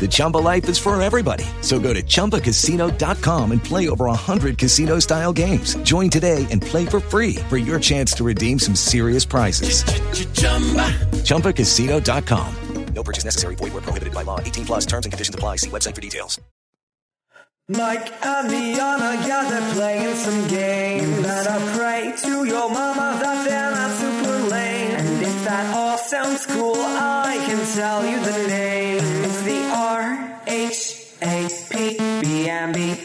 The Chumba life is for everybody. So go to ChumbaCasino.com and play over 100 casino style games. Join today and play for free for your chance to redeem some serious prizes. ChumbaCasino.com. No purchase necessary. Void where prohibited by law. 18 plus terms and conditions apply. See website for details. Mike and Liana, yeah, they're playing some games. And I pray to your mama that they're not super lame. And if that all sounds cool, I can tell you the name. It's the R H A P B and B.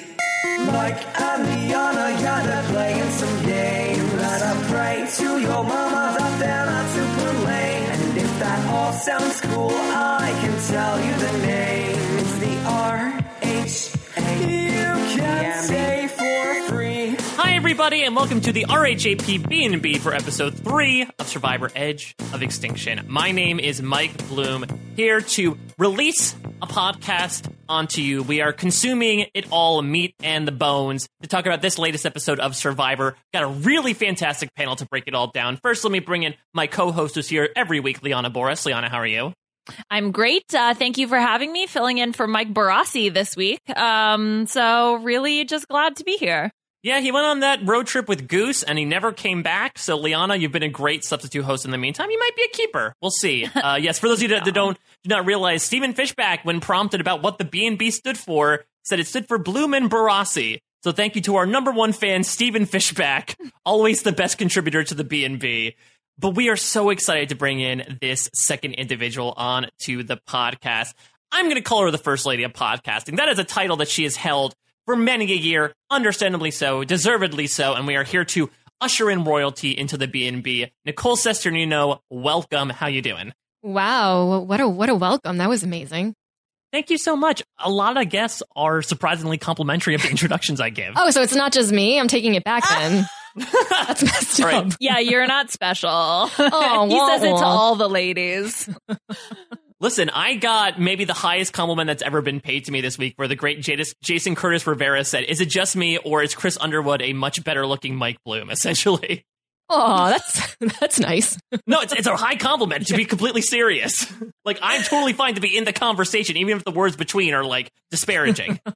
Mike and Liana, yeah, they're playing some games. And I pray to your mama that they're not super lame. And if that all sounds cool, I can tell you the name. It's the R H A. You can say for free. Hi, everybody, and welcome to the RHAP B&B for episode 3 of Survivor Edge of Extinction. My name is Mike Bloom, here to release a podcast onto you. We are consuming it all, meat and the bones, to talk about this latest episode of Survivor. Got a really fantastic panel to break it all down. First, let me bring in my co-host who's here every week, Liana Boraas. Liana, how are you? I'm great. Uh, thank you for having me, filling in for Mike Barassi this week. Um, so really just glad to be here. Yeah, he went on that road trip with Goose and he never came back. So, Liana, you've been a great substitute host in the meantime. You might be a keeper. We'll see. Uh, yes, for those of you that, that don't do not realize, Stephen Fishbach, when prompted about what the B and B stood for, said it stood for Bloom and Barassi. So, thank you to our number one fan, Stephen Fishbach, always the best contributor to the B and B. But we are so excited to bring in this second individual on to the podcast. I'm going to call her the First Lady of Podcasting. That is a title that she has held for many a year, understandably so, deservedly so, and we are here to usher in royalty into the B&B. Nicole Cesternino, welcome. How you doing? Wow, what a what a welcome. That was amazing. Thank you so much. A lot of guests are surprisingly complimentary of the introductions I give. Oh, so it's not just me. I'm taking it back then. That's messed All right. up. Yeah, you're not special. Oh, he wah, says it to all the ladies. Listen, I got maybe the highest compliment that's ever been paid to me this week, where the great Jadis, Jason Curtis Rivera said, "Is it just me, or is Chris Underwood a much better looking Mike Bloom?" Essentially, Oh, that's that's nice. no, it's it's a high compliment. To be completely serious, like I'm totally fine to be in the conversation, even if the words between are like disparaging.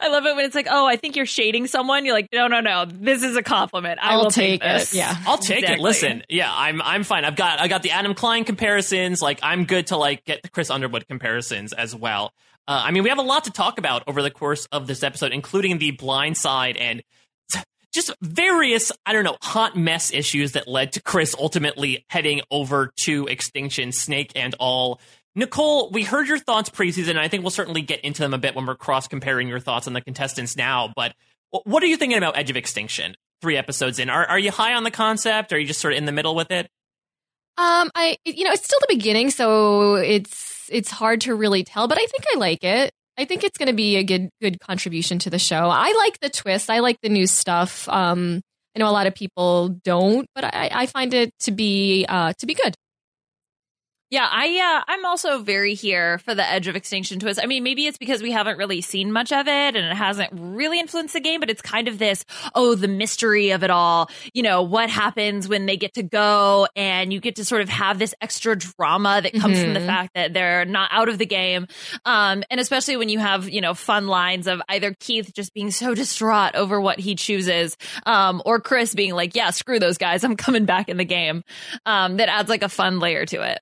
I love it when it's like, oh, I think you're shading someone. You're like, no, no, no. This is a compliment. I I'll will take it. this. Yeah. I'll take it. Listen, yeah, I'm I'm fine. I've got I got the Adam Klein comparisons. Like I'm good to like get the Chris Underwood comparisons as well. Uh, I mean, we have a lot to talk about over the course of this episode, including the blind side and just various I don't know hot mess issues that led to Chris ultimately heading over to extinction, Snake and all. Nicole, we heard your thoughts preseason. and I think we'll certainly get into them a bit when we're cross comparing your thoughts on the contestants now. But what are you thinking about Edge of Extinction? Three episodes in, are are you high on the concept? Are you just sort of in the middle with it? Um, I you know it's still the beginning, so it's it's hard to really tell, but I think I like it. I think it's going to be a good good contribution to the show. I like the twist. I like the new stuff. Um, I know a lot of people don't, but I, I find it to be uh to be good. Yeah, I uh, I'm also very here for the Edge of Extinction twist. I mean, maybe it's because we haven't really seen much of it and it hasn't really influenced the game, but it's kind of this, oh, the mystery of it all. You know, what happens when they get to go and you get to sort of have this extra drama that comes from the Mhm. fact that they're not out of the game. Um, and especially when you have, you know, fun lines of either Keith just being so distraught over what he chooses, um, or Chris being like, yeah, screw those guys. I'm coming back in the game. Um, that adds like a fun layer to it.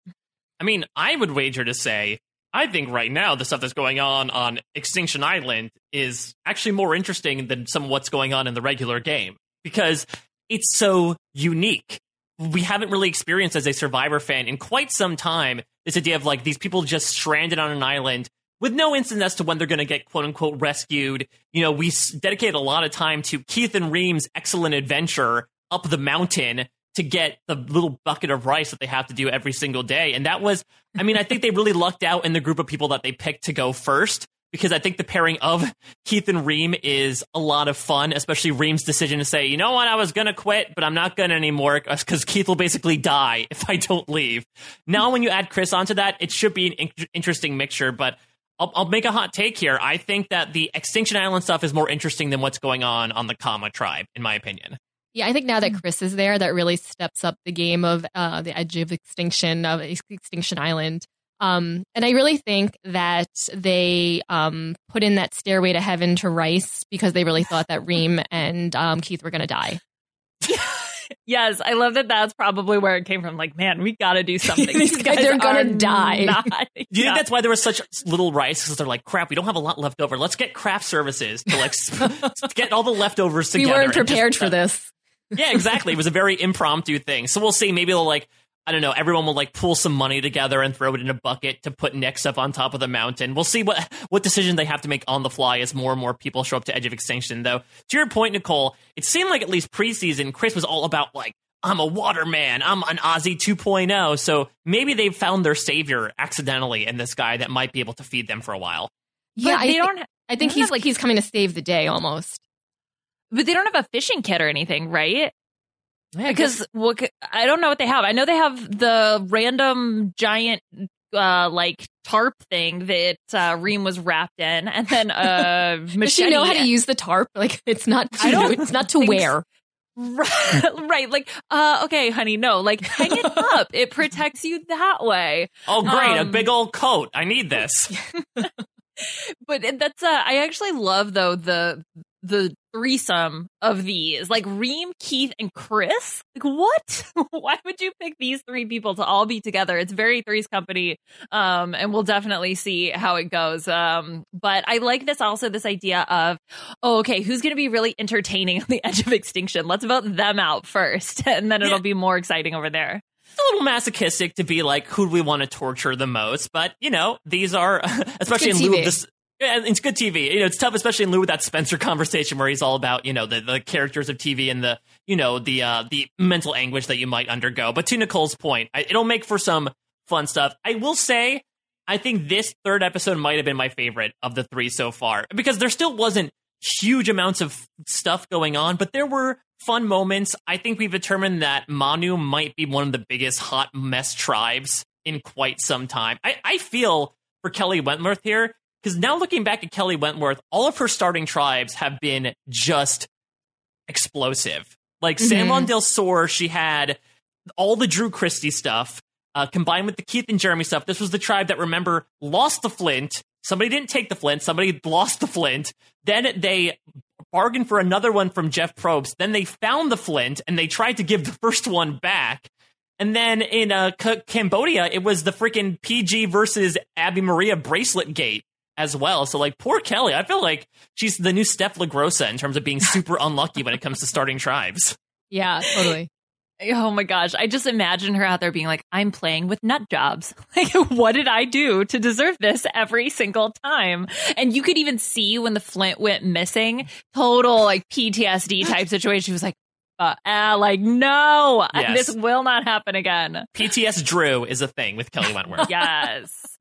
I mean, I would wager to say, I think right now the stuff that's going on on Extinction Island is actually more interesting than some of what's going on in the regular game because it's so unique. We haven't really experienced as a Survivor fan in quite some time this idea of like these people just stranded on an island with no instant as to when they're going to get quote unquote rescued. You know, we dedicated a lot of time to Keith and Reem's excellent adventure up the mountain to get the little bucket of rice that they have to do every single day. And that was, I mean, I think they really lucked out in the group of people that they picked to go first because I think the pairing of Keith and Reem is a lot of fun, especially Reem's decision to say, you know what, I was going to quit, but I'm not going to anymore because Keith will basically die if I don't leave. Now, when you add Chris onto that, it should be an in- interesting mixture, but I'll, I'll make a hot take here. I think that the Extinction Island stuff is more interesting than what's going on on the Kama tribe, in my opinion. Yeah, I think now that Chris is there, that really steps up the game of uh, the edge of extinction of Extinction Island. Um, and I really think that they um, put in that stairway to heaven to Rice because they really thought that Reem and um, Keith were going to die. Yes, I love that. That's probably where it came from. Like, man, we got to do something. These guys are gonna die. not- Do you Yeah. think that's why there was such little rice? Because they're like, crap, we don't have a lot left over. Let's get craft services to like s- get all the leftovers together. We together. weren't and just- prepared for this. Yeah, exactly. It was a very impromptu thing. So we'll see. Maybe they'll like, I don't know, everyone will like pull some money together and throw it in a bucket to put Nyx up on top of the mountain. We'll see what what decision they have to make on the fly as more and more people show up to Edge of Extinction. Though, to your point, Nicole, it seemed like at least preseason, Chris was all about like, I'm a waterman, I'm an Ozzy 2.0. So maybe they've found their savior accidentally in this guy that might be able to feed them for a while. Yeah, But I they don't. I think they don't he's like- he's coming to save the day almost. But they don't have a fishing kit or anything, right? Yeah, I guess- Because what c- I don't know what they have. I know they have the random giant uh like tarp thing that uh Reem was wrapped in and then uh machete. Does she know how to use the tarp? Like it's not I to, don't it's not to wear. right, right like uh okay honey no like hang it up it protects you that way oh, great, a um, big old coat. I need this. but that's uh I actually love though the the threesome of these. Like Reem Keith and Chris? Like what? Why would you pick these three people to all be together? It's very Three's Company um and we'll definitely see how it goes. Um but I like this also this idea of oh okay who's gonna be really entertaining on the edge of extinction? Let's vote them out first and then it'll Yeah. be more exciting over there. It's a little masochistic to be like, who do we want to torture the most? But you know, these are especially in lieu of this. Yeah, it's good TV. You know, it's tough, especially in lieu of that Spencer conversation where he's all about you know the, the characters of TV and the you know the uh, the mental anguish that you might undergo. But to Nicole's point, I, it'll make for some fun stuff. I will say, I think this third episode might have been my favorite of the three so far because there still wasn't huge amounts of stuff going on, but there were fun moments. I think we've determined that Manu might be one of the biggest hot mess tribes in quite some time. I, I feel for Kelly Wentworth here, because now looking back at Kelly Wentworth, all of her starting tribes have been just explosive. Like San Juan del Sur, she had all the Drew Christy stuff uh, combined with the Keith and Jeremy stuff. This was the tribe that remember lost the Flint. Somebody didn't take the Flint. Somebody lost the Flint. Then they bargained for another one from Jeff Probst. Then they found the Flint and they tried to give the first one back. And then in uh, C- Cambodia, it was the freaking PG versus Abi-Maria bracelet gate as well. So like poor Kelly, I feel like she's the new Steph LaGrossa in terms of being super unlucky when it comes to starting tribes. Yeah, totally. Oh my gosh. I just imagine her out there being like, I'm playing with nut jobs. Like, what did I do to deserve this every single time? And you could even see when the Flint went missing, total like PTSD type situation. She was like, uh, ah, like, no, Yes. this will not happen again. PTS Drew is a thing with Kelly Wentworth. Yes.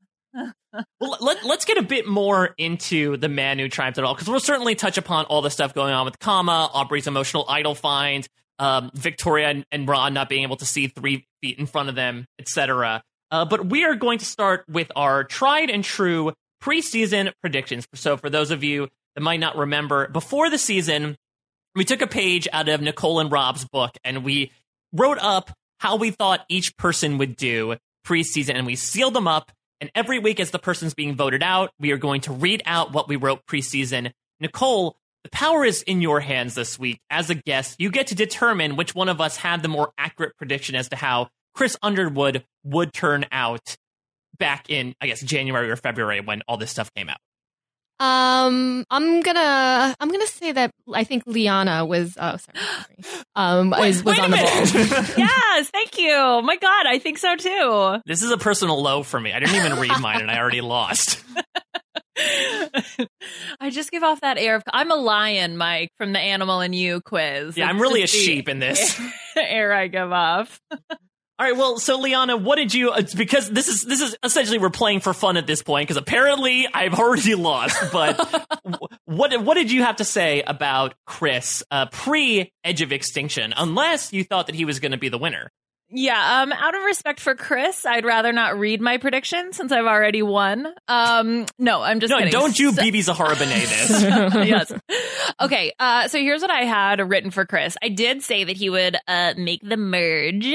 Well, let, let's get a bit more into the Manu tribes at all, because we'll certainly touch upon all the stuff going on with Kama, Aubrey's emotional idol find, um, Victoria and, and Ron not being able to see three feet in front of them, etc. Uh, but we are going to start with our tried and true preseason predictions. So, for those of you that might not remember, before the season, we took a page out of Nicole and Rob's book and we wrote up how we thought each person would do preseason and we sealed them up. And every week, as the person's being voted out, we are going to read out what we wrote preseason. Nicole, the power is in your hands this week. As a guest, you get to determine which one of us had the more accurate prediction as to how Chris Underwood would turn out back in, I guess, January or February when all this stuff came out. Um, I'm gonna I'm gonna say that I think Liana was oh sorry, sorry. um is, was wait on the ball. yes, thank you. My God, I think so too. This is a personal low for me. I didn't even read mine and I already lost. I just give off that air of I'm a lion, Mike, from the Animal and You quiz. Yeah, I'm really a sheep in this. air I give off. All right, well, so Liana, what did you? Because this is this is essentially we're playing for fun at this point because apparently I've already lost. But what what did you have to say about Chris uh, pre Edge of Extinction? Unless you thought that he was going to be the winner. Yeah, um, out of respect for Chris, I'd rather not read my prediction since I've already won. Um, no, I'm just no, kidding. don't you, So- BB Zahara Benet this. yes. Okay. Uh, so here's what I had written for Chris. I did say that he would uh, make the merge.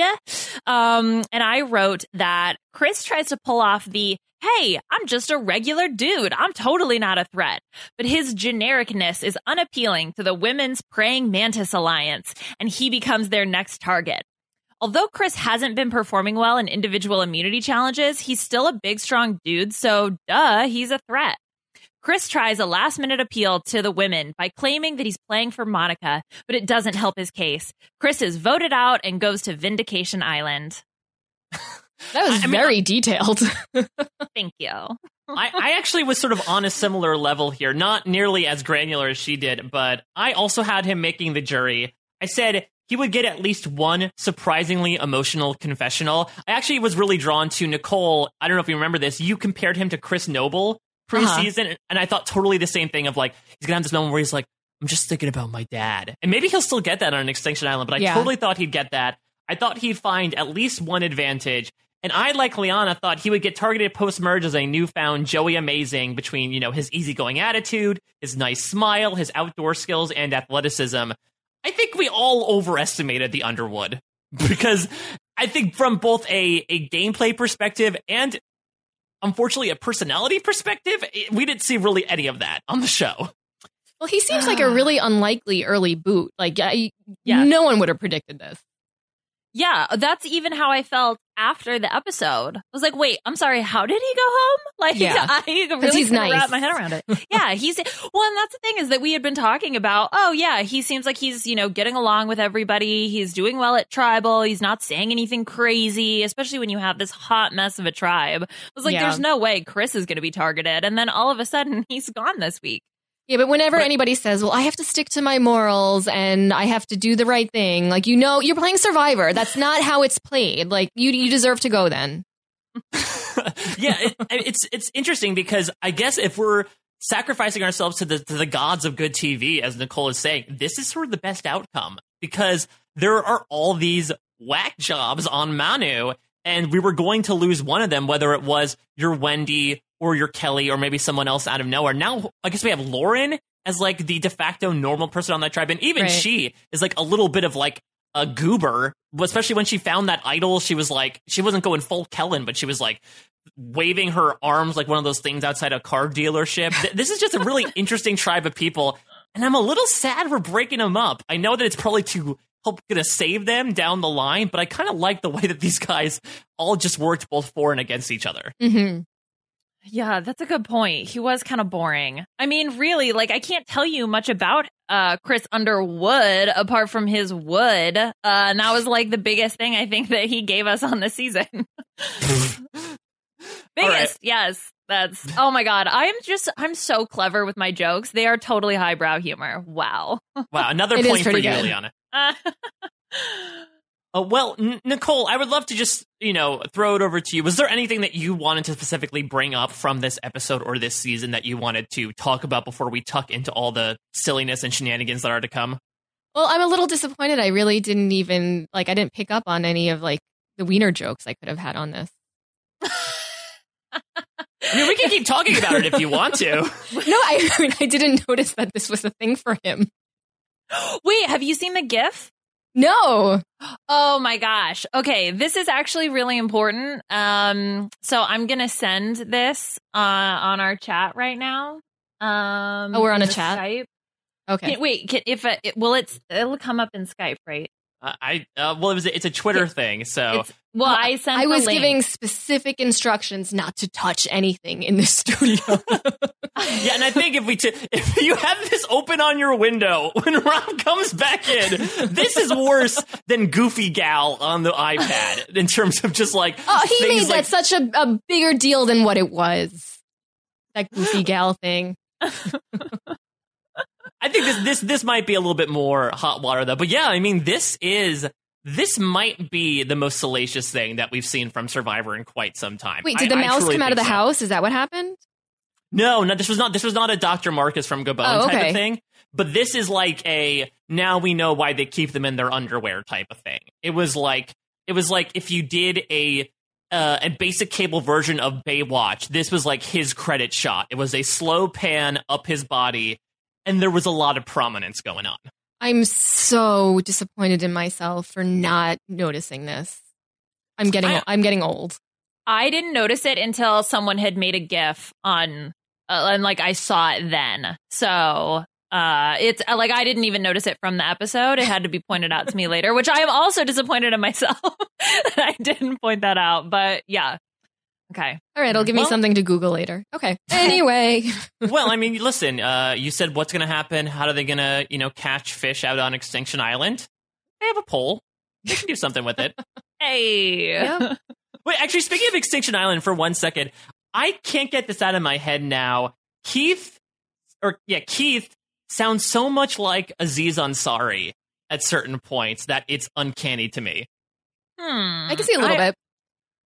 Um, and I wrote that Chris tries to pull off the hey, I'm just a regular dude. I'm totally not a threat. But his genericness is unappealing to the Women's Praying Mantis Alliance, and he becomes their next target. Although Chris hasn't been performing well in individual immunity challenges, he's still a big, strong dude, so duh, he's a threat. Chris tries a last minute appeal to the women by claiming that he's playing for Monica, but it doesn't help his case. Chris is voted out and goes to Vindication Island. That was I mean, very detailed. Thank you. I, I actually was sort of on a similar level here, not nearly as granular as she did, but I also had him making the jury. I said he would get at least one surprisingly emotional confessional. I actually was really drawn to Nicole. I don't know if you remember this. You compared him to Chris Noble uh-huh. preseason, and I thought totally the same thing of like, he's gonna have this moment where he's like, I'm just thinking about my dad. And maybe he'll still get that on an Extinction Island, but I Yeah. totally thought he'd get that. I thought he'd find at least one advantage. And I, like Liana, thought he would get targeted post merge as a newfound Joey Amazing between, you know, his easygoing attitude, his nice smile, his outdoor skills, and athleticism. I think we all overestimated the Underwood because I think from both a, a gameplay perspective and unfortunately a personality perspective, it- we didn't see really any of that on the show. well, he seems like a ah. really unlikely early boot. Like, I, Yeah. no one would have predicted this. Yeah, that's even how I felt after the episode. I was like, wait, I'm sorry, how did he go home? Like, Yeah. I really he's nice. wrap my head around it. yeah, he's well, and that's the thing is that we had been talking about. Oh, yeah, he seems like he's you know getting along with everybody. He's doing well at tribal. He's not saying anything crazy, especially when you have this hot mess of a tribe. I was like, Yeah. there's no way Chris is going to be targeted, and then all of a sudden he's gone this week. Yeah, but whenever Right. anybody says, "Well, I have to stick to my morals and I have to do the right thing," like you know, you're playing Survivor. That's not how it's played. Like you, you deserve to go then. yeah, it, it's it's interesting because I guess if we're sacrificing ourselves to the to the gods of good TV, as Nicole is saying, this is sort of the best outcome because there are all these whack jobs on Manu, and we were going to lose one of them, whether it was your Wendy or your Kelly or maybe someone else out of nowhere. Now, I guess we have Lauren as like the de facto normal person on that tribe, and even Right. she is like a little bit of like a goober, especially when she found that idol. She was like, she wasn't going full Kellyn, but she was like waving her arms like one of those things outside a car dealership. This is just a really interesting tribe of people, and I'm a little sad we're breaking them up. I know that it's probably to help gonna save them down the line, but I kind of like the way that these guys all just worked both for and against each other. Mm-hmm. Yeah, that's a good point. He was kind of boring. I mean, really, like I can't tell you much about uh Chris Underwood apart from his wood. Uh and that was like the biggest thing I think that he gave us on the season. biggest, yes. That's oh my god. I'm just I'm so clever with my jokes. They are totally highbrow humor. Wow. Wow, another point for pretty you, good. Liana. Uh, Uh, well, N- Nicole, I would love to just, you know, throw it over to you. Was there anything that you wanted to specifically bring up from this episode or this season that you wanted to talk about before we tuck into all the silliness and shenanigans that are to come? Well, I'm a little disappointed. I really didn't even like. I didn't pick up on any of like the wiener jokes I could have had on this. I mean, we can keep talking about it if you want to. No, I, I mean, I didn't notice that this was a thing for him. wait, have you seen the GIF? No, Oh my gosh. Okay, this is actually really important. Um so I'm going to send this uh on our chat right now. Um Oh, we're on a chat? Skype. okay. Can, wait, can, if uh, it, will it's it'll come up in Skype, right? Uh, I uh, well, it was it's a Twitter thing, so It's, well, I sent. I was link. giving specific instructions not to touch anything in the studio. yeah. And I think if we t- if you have this open on your window when Rob comes back in, this is worse than Goofy Gal on the iPad in terms of just like oh, he made like, that such a, a bigger deal than what it was. That goofy gal thing. I think this this this might be a little bit more hot water though. But yeah, I mean, this is this might be the most salacious thing that we've seen from Survivor in quite some time. Wait, did the I mouse come out of the so. house? Is that what happened? No, no, this was not. This was not a Dr. Marcus from Gabon Oh, type of thing. But this is like a now we know why they keep them in their underwear type of thing. It was like it was like if you did a uh, a basic cable version of Baywatch. This was like his credit shot. It was a slow pan up his body, and there was a lot of prominence going on. I'm so disappointed in myself for not noticing this. I'm getting I- I'm getting old. I didn't notice it until someone had made a GIF on, uh, and like I saw it then. So uh, it's uh, like I didn't even notice it from the episode. It had to be pointed out to me later, which I am also disappointed in myself that I didn't point that out. But yeah, okay. All right, it'll give me Well- something to Google later. Okay. Anyway, well, I mean, listen. Uh, you said what's going to happen? How are they going to, you know, catch fish out on Extinction Island? They have a pole. They can do something with it. Hey, Yeah. Wait, actually, speaking of Extinction Island, for one second, I can't get this out of my head now. Keith, or yeah, Keith sounds so much like Aziz Ansari at certain points that it's uncanny to me. Hmm. I can see a little I- bit.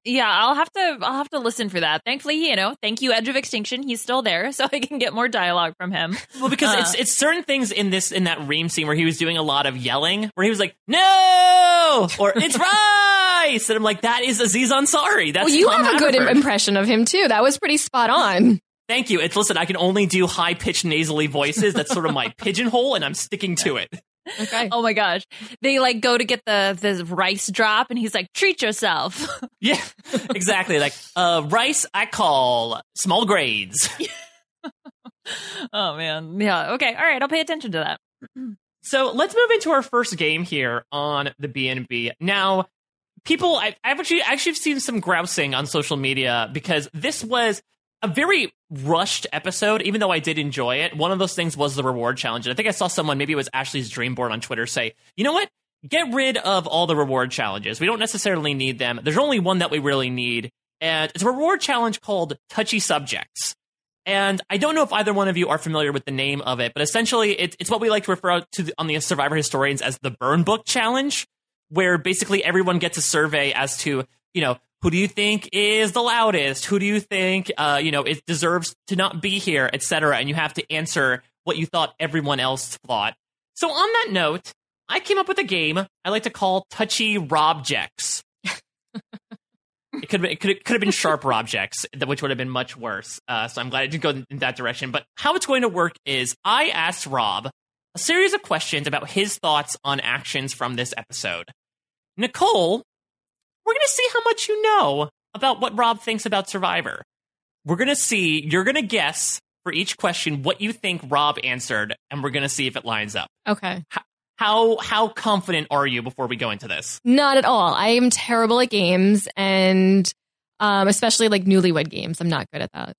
Yeah, I'll have to. I'll have to listen for that. Thankfully, you know, thank you, Edge of Extinction. He's still there, so I can get more dialogue from him. Well, because Uh. it's it's certain things in this in that Reem scene where he was doing a lot of yelling, where he was like, "No!" or "It's rice," and I'm like, "That is Aziz Ansari." That's well, you Tom have a good Haverford. impression of him too. That was pretty spot on. Thank you. It's listen. I can only do high pitched nasally voices. That's sort of my pigeonhole, and I'm sticking to it. Okay. Oh my gosh, they like go to get the the rice drop, and he's like, "Treat yourself." Yeah, exactly. Like uh, rice, I call small grades. oh man, yeah. Okay, all right. I'll pay attention to that. So let's move into our first game here on the BNB. Now, people, I, I've actually actually seen some grousing on social media because this was a very rushed episode. Even though I did enjoy it, one of those things was the reward challenge. And I think I saw someone, maybe it was Ashley's Dreamboard on Twitter, say, "You know what? Get rid of all the reward challenges. We don't necessarily need them. There's only one that we really need, and it's a reward challenge called Touchy Subjects." And I don't know if either one of you are familiar with the name of it, but essentially it, it's what we like to refer to on the Survivor Historians as the Burn Book Challenge, where basically everyone gets a survey as to, you know, who do you think is the loudest? Who do you think, uh, you know, it deserves to not be here, etc. And you have to answer what you thought everyone else thought. So on that note, I came up with a game I like to call Touchy Robjects. It could have been, it could have, could have been sharp objects, which would have been much worse. Uh, so I'm glad I didn't go in that direction. But how it's going to work is I asked Rob a series of questions about his thoughts on actions from this episode. Nicole, we're going to see how much you know about what Rob thinks about Survivor. We're going to see, you're going to guess for each question what you think Rob answered, and we're going to see if it lines up. Okay. How how confident are you before we go into this? Not at all. I am terrible at games and um, especially like newlywed games. I'm not good at that.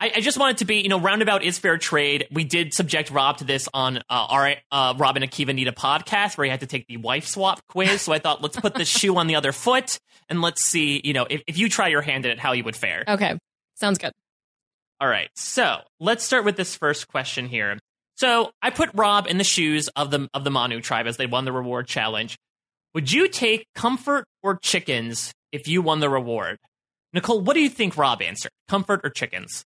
I, I just wanted to be, you know, roundabout is fair trade. We did subject Rob to this on uh, our uh, Rob and Akiva Need a podcast where he had to take the wife swap quiz. So I thought, let's put the shoe on the other foot and let's see, you know, if, if you try your hand at it, how you would fare. Okay. Sounds good. All right. So let's start with this first question here. So I put Rob in the shoes of the of the Manu tribe as they won the reward challenge. Would you take comfort or chickens if you won the reward? Nicole, what do you think Rob answered? Comfort or chickens?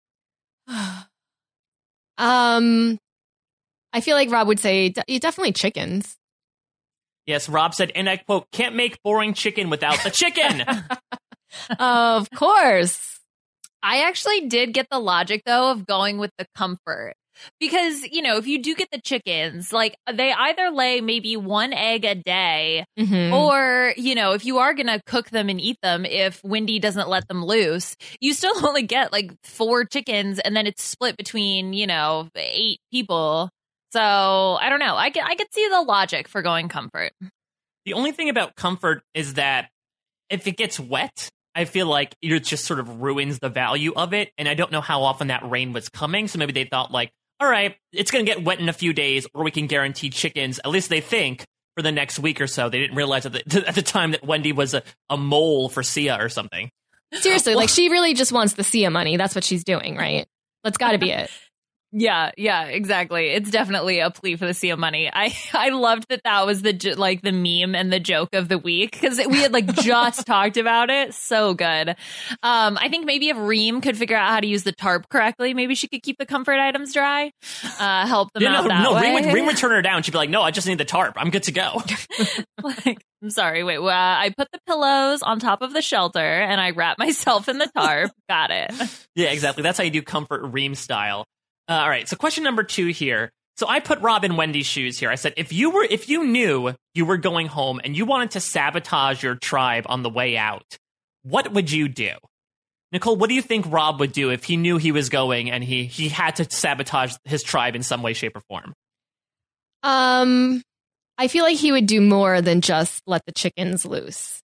Um, I feel like Rob would say de- definitely chickens. Yes, Rob said, and I quote, can't make boring chicken without the chicken. of course. I actually did get the logic though of going with the comfort. Because, you know, if you do get the chickens, like they either lay maybe one egg a day, Mhm. or, you know, if you are going to cook them and eat them, if Wendy doesn't let them loose, you still only get like four chickens and then it's split between, you know, eight people. So I don't know. I could, I could see the logic for going comfort. The only thing about comfort is that if it gets wet, I feel like it just sort of ruins the value of it. And I don't know how often that rain was coming. So maybe they thought, like, all right, it's going to get wet in a few days, or we can guarantee chickens, at least they think, for the next week or so. They didn't realize at the, at the time that Wendy was a, a mole for Sia or something. Seriously, like she really just wants the Sia money. That's what she's doing, right? That's got to be it. Yeah, yeah, exactly. It's definitely a plea for the sea of money. I I loved that that was the like the meme and the joke of the week because we had like just talked about it. So good. Um, I think maybe if Reem could figure out how to use the tarp correctly, maybe she could keep the comfort items dry, uh, help them Yeah, out no, that no, way. Reem would, Reem would turn her down. She'd be like, no, I just need the tarp. I'm good to go. like, I'm sorry. Wait, well, I put the pillows on top of the shelter and I wrap myself in the tarp. Got it. Yeah, exactly. That's how you do comfort Reem style. Uh, all right. So question number two here. So I put Rob in Wendy's shoes here. I said, if you were, if you knew you were going home and you wanted to sabotage your tribe on the way out, what would you do? Nicole, what do you think Rob would do if he knew he was going and he he had to sabotage his tribe in some way, shape, or form? Um, I feel like he would do more than just let the chickens loose.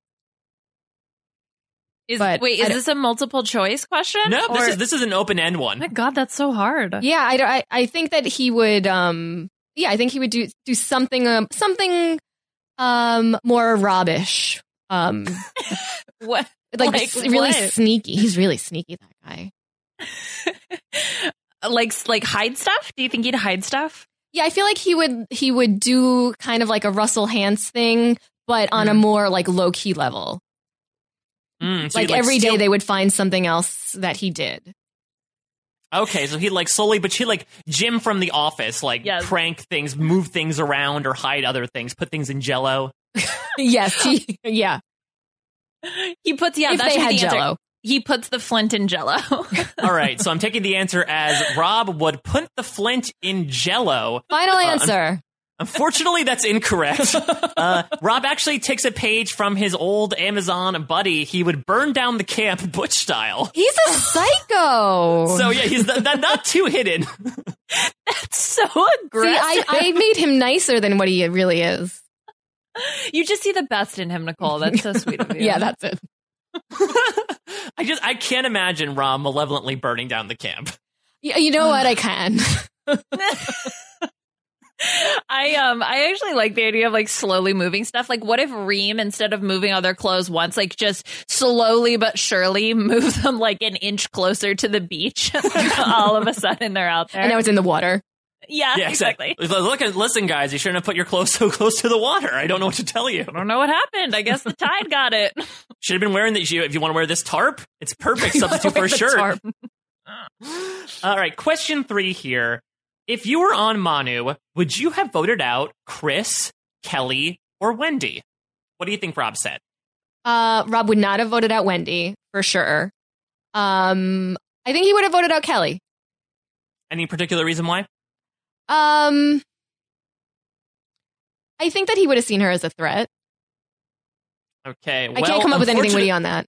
Is, But wait, is this a multiple choice question? No, this is this is an open end one. my God, that's so hard. Yeah, I, I, I think that he would. Um, yeah, I think he would do do something um, something um more robbish. Um, What? like, Like really what? sneaky. He's really sneaky. That guy. like like hide stuff? Do you think he'd hide stuff? Yeah, I feel like he would he would do kind of like a Russell Hantz thing, but on a more like low key level. Mm, so like he'd, every day steal- they would find something else that he did. Okay, so he like slowly, but she like Jim from The Office, like Yes. prank things, move things around, or hide other things, put things in Jello. yes, he, yeah. He puts yeah, If that they had the answer. Jell-O. He puts the flint in Jello. All right, so I'm taking the answer as Rob would put the flint in Jello. Final Uh, answer. Unfortunately, that's incorrect. Uh, Rob actually takes a page from his old Amazon buddy. He would burn down the camp Butch style. He's a psycho. So yeah, he's not, not, not too hidden. That's so See. I, I made him nicer than what he really is. you just see the best in him, Nicole. That's so sweet of you. Yeah, that's it. I just I can't imagine Rob malevolently burning down the camp. You, you know what? I can. I um I actually like the idea of like slowly moving stuff. Like what if Reem instead of moving all their clothes once, like just slowly but surely move them like an inch closer to the beach. all of a sudden they're out there. And now it's in the water. yeah, Yeah, exactly. Look, at listen, guys. You shouldn't have put your clothes so close to the water. I don't know what to tell you. I don't know what happened. I guess the tide got it. Should have been wearing this. If you want to wear this tarp, it's perfect substitute for a shirt. All right, question three here. If you were on Manu, would you have voted out Chris, Kelly, or Wendy? What do you think Rob said? Uh, Rob would not have voted out Wendy for sure. Um, I think he would have voted out Kelly. Any particular reason why? Um, I think that he would have seen her as a threat. Okay, I can't come up with anything witty on that.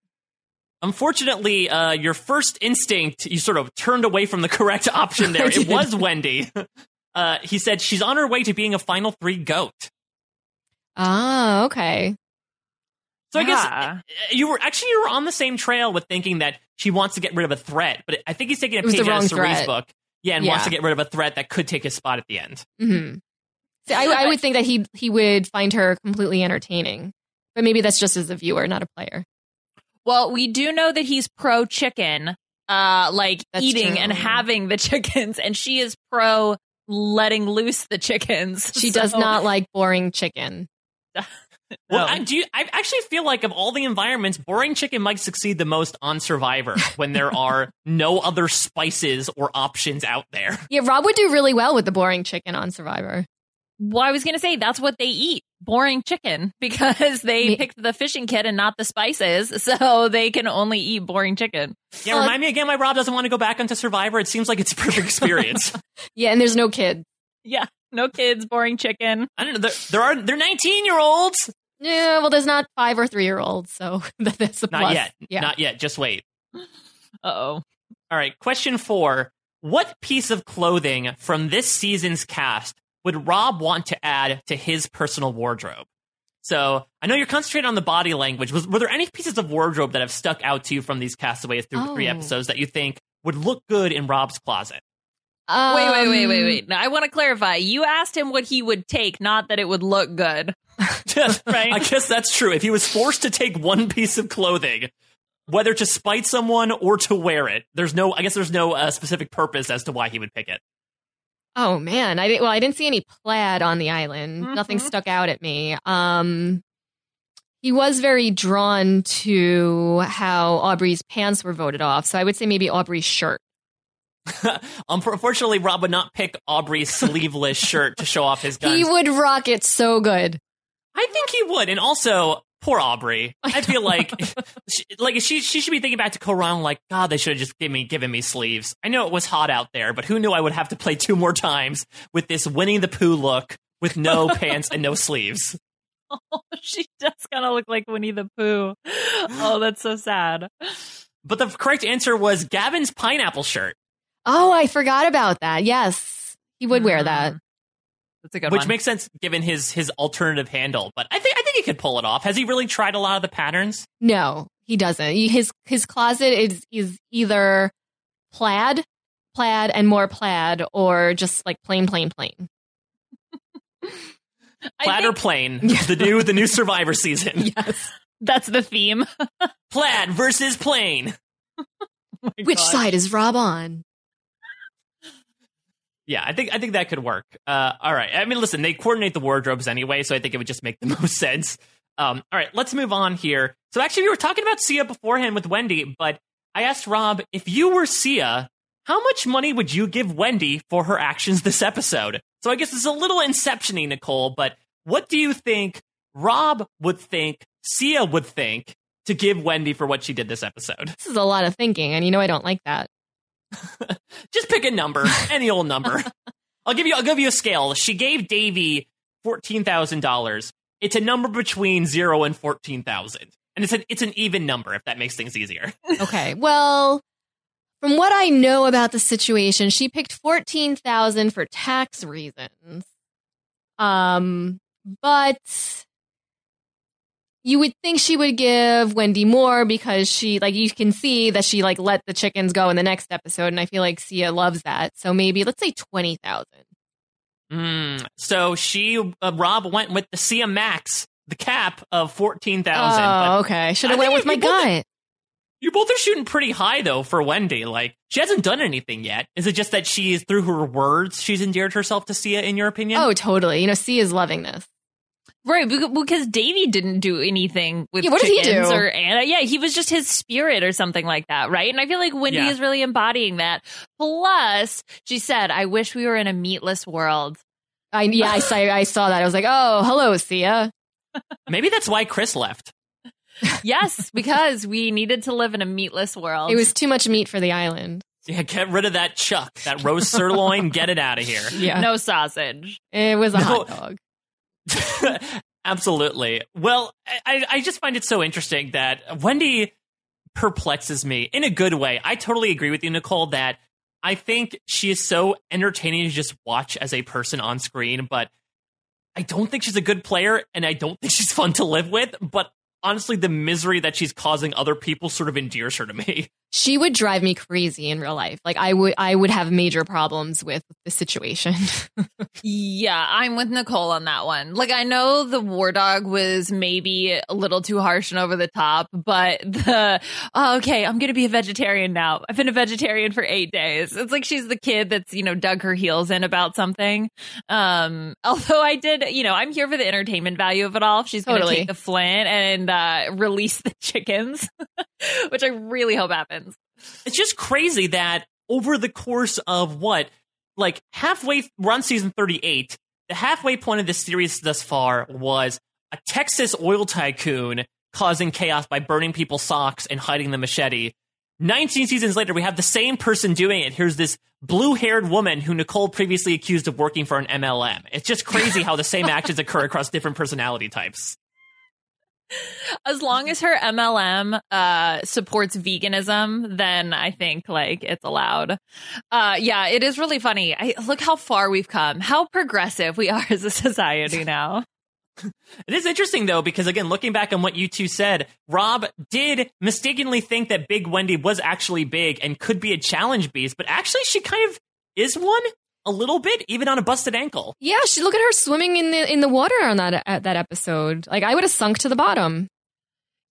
Unfortunately, uh, your first instinct, you sort of turned away from the correct option there. It was Wendy. Uh, he said she's on her way to being a final three goat. Ah, okay. So I guess uh, you were actually you were on the same trail with thinking that she wants to get rid of a threat, but I think he's taking a It was page the out of wrong Cirie's threat. book. Yeah, and Yeah. wants to get rid of a threat that could take his spot at the end. hmm So I, I would think that he he would find her completely entertaining, but maybe that's just as a viewer, not a player. Well, we do know that he's pro chicken, uh, like That's eating true. and having the chickens, and she is pro letting loose the chickens. She does not like boring chicken. Well, I do. I actually feel like of all the environments, boring chicken might succeed the most on Survivor when there are no other spices or options out there. Yeah, Rob would do really well with the boring chicken on Survivor. Well, I was going to say that's what they eat boring chicken because they Me- picked the fishing kit and not the spices. So they can only eat boring chicken. Yeah, Well, remind me again why Rob doesn't want to go back onto Survivor. It seems like it's a perfect experience. Yeah, and there's no kid. Yeah. No kids, boring chicken. I don't know. There, there are they're 19 year olds. Yeah, well, there's not five or three year olds, so that's a plus. Not plus. yet. Yeah. Not yet. Just wait. Uh oh. All right. Question four. What piece of clothing from this season's cast would Rob want to add to his personal wardrobe? So I know you're concentrating on the body language. Was, were there any pieces of wardrobe that have stuck out to you from these castaways through the three Oh. episodes that you think would look good in Rob's closet? wait, wait, wait, wait, Um, wait. Now, I want to clarify. You asked him what he would take, not that it would look good. Right. I guess that's true. If he was forced to take one piece of clothing, whether to spite someone or to wear it, there's no. I guess there's no uh, specific purpose as to why he would pick it. Oh man, I didn't. Well, I didn't see any plaid on the island. Nothing Mhm. stuck out at me. Um, he was very drawn to how Aubrey's pants were voted off, so I would say maybe Aubrey's shirt. Um, Unfortunately, Rob would not pick Aubrey's sleeveless shirt to show off his guns. He would rock it so good. I think he would, and also poor Aubrey. I feel like, she, like she she should be thinking back to Kaoh Rong, like God, they should have just given me given me sleeves. I know it was hot out there, but who knew I would have to play two more times with this Winnie the Pooh look with no pants and no sleeves. Oh, she does kind of look like Winnie the Pooh. Oh, that's so sad. But the correct answer was Gavin's pineapple shirt, Oh, I forgot about that. Yes, he would wear mm. that. That's a good which one. makes sense given his his alternative handle. But I think I think he could pull it off. Has he really tried a lot of the patterns? No, he doesn't. His his closet is is either plaid, plaid, and more plaid, or just like plain, plain, plain. I Plaid or think plain? The new the new Survivor season. Yes. that's the theme. Plaid versus plain. Which side is Rob on? Yeah, I think I think that could work. Uh, all right. I mean, listen, they coordinate the wardrobes anyway, so I think it would just make the most sense. Um, all right, let's move on here. So actually, we were talking about Sia beforehand with Wendy, but I asked Rob if you were Sia, how much money would you give Wendy for her actions this episode? So I guess it's a little inception-y, Nicole, but what do you think Rob would think Sia would think to give Wendy for what she did this episode? This is a lot of thinking, and you know I don't like that. Just pick a number, any old number. I'll give you. I'll give you a scale. She gave Davie fourteen thousand dollars. It's a number between zero and fourteen thousand, and it's an it's an even number. If that makes things easier. Okay. Well, from what I know about the situation, she picked 14,000 for tax reasons. Um, but you would think she would give Wendy more because she like you can see that she like let the chickens go in the next episode and I feel like Sia loves that. So maybe let's say 20,000. Mm, so she, uh, Rob went with the Sia Max, the cap of fourteen thousand. Oh, okay. Should I have went with my gut. You both are shooting pretty high though for Wendy. Like she hasn't done anything yet. Is it just that she's through her words she's endeared herself to Sia? In your opinion? Oh, totally. You know, Sia's loving this. Right, because Davie didn't do anything with Yeah, what did he chickens do? or Anna. Yeah, he was just his spirit or something like that, right? And I feel like Wendy Yeah. is really embodying that. Plus, she said, "I wish we were in a meatless world." I yeah, I saw I saw that. I was like, "Oh, hello, Sia." Maybe that's why Chris left. yes, because we needed to live in a meatless world. It was too much meat for the island. Yeah, get rid of that chuck, that roast sirloin. Get it out of here. Yeah. no sausage. It was a No. hot dog. Absolutely. Well, I, I just find it so interesting that Wendy perplexes me in a good way. I totally agree with you, Nicole, that I think she is so entertaining to just watch as a person on screen, but I don't think she's a good player and I don't think she's fun to live with. But honestly, the misery that she's causing other people sort of endears her to me. She would drive me crazy in real life. Like I would I would have major problems with the situation. Yeah, I'm with Nicole on that one. Like, I know the war dog was maybe a little too harsh and over the top, but the, oh, okay, I'm going to be a vegetarian now. I've been a vegetarian for eight days. It's like she's the kid that's, you know, dug her heels in about something. Um, although I did, you know, I'm here for the entertainment value of it all. She's going to Totally. take the flint and, uh, release the chickens, which I really hope happens. It's just crazy that over the course of what like halfway we're on season 38 the halfway point of this series thus far was a texas oil tycoon causing chaos by burning people's socks and hiding the machete. 19 seasons later we have the same person doing it. Here's this blue-haired woman who nicole previously accused of working for an mlm it's just crazy how the same actions occur across different personality types as long as her MLM uh supports veganism, then I think like it's allowed. Uh yeah, it is really funny. I look how far we've come. How progressive we are as a society now. It is interesting though, because again, looking back on what you two said, Rob did mistakenly think that Big Wendy was actually big and could be a challenge beast, but actually she kind of is one a little bit, even on a busted ankle. Yeah, she look at her swimming in the in the water on that at that episode. Like I would have sunk to the bottom.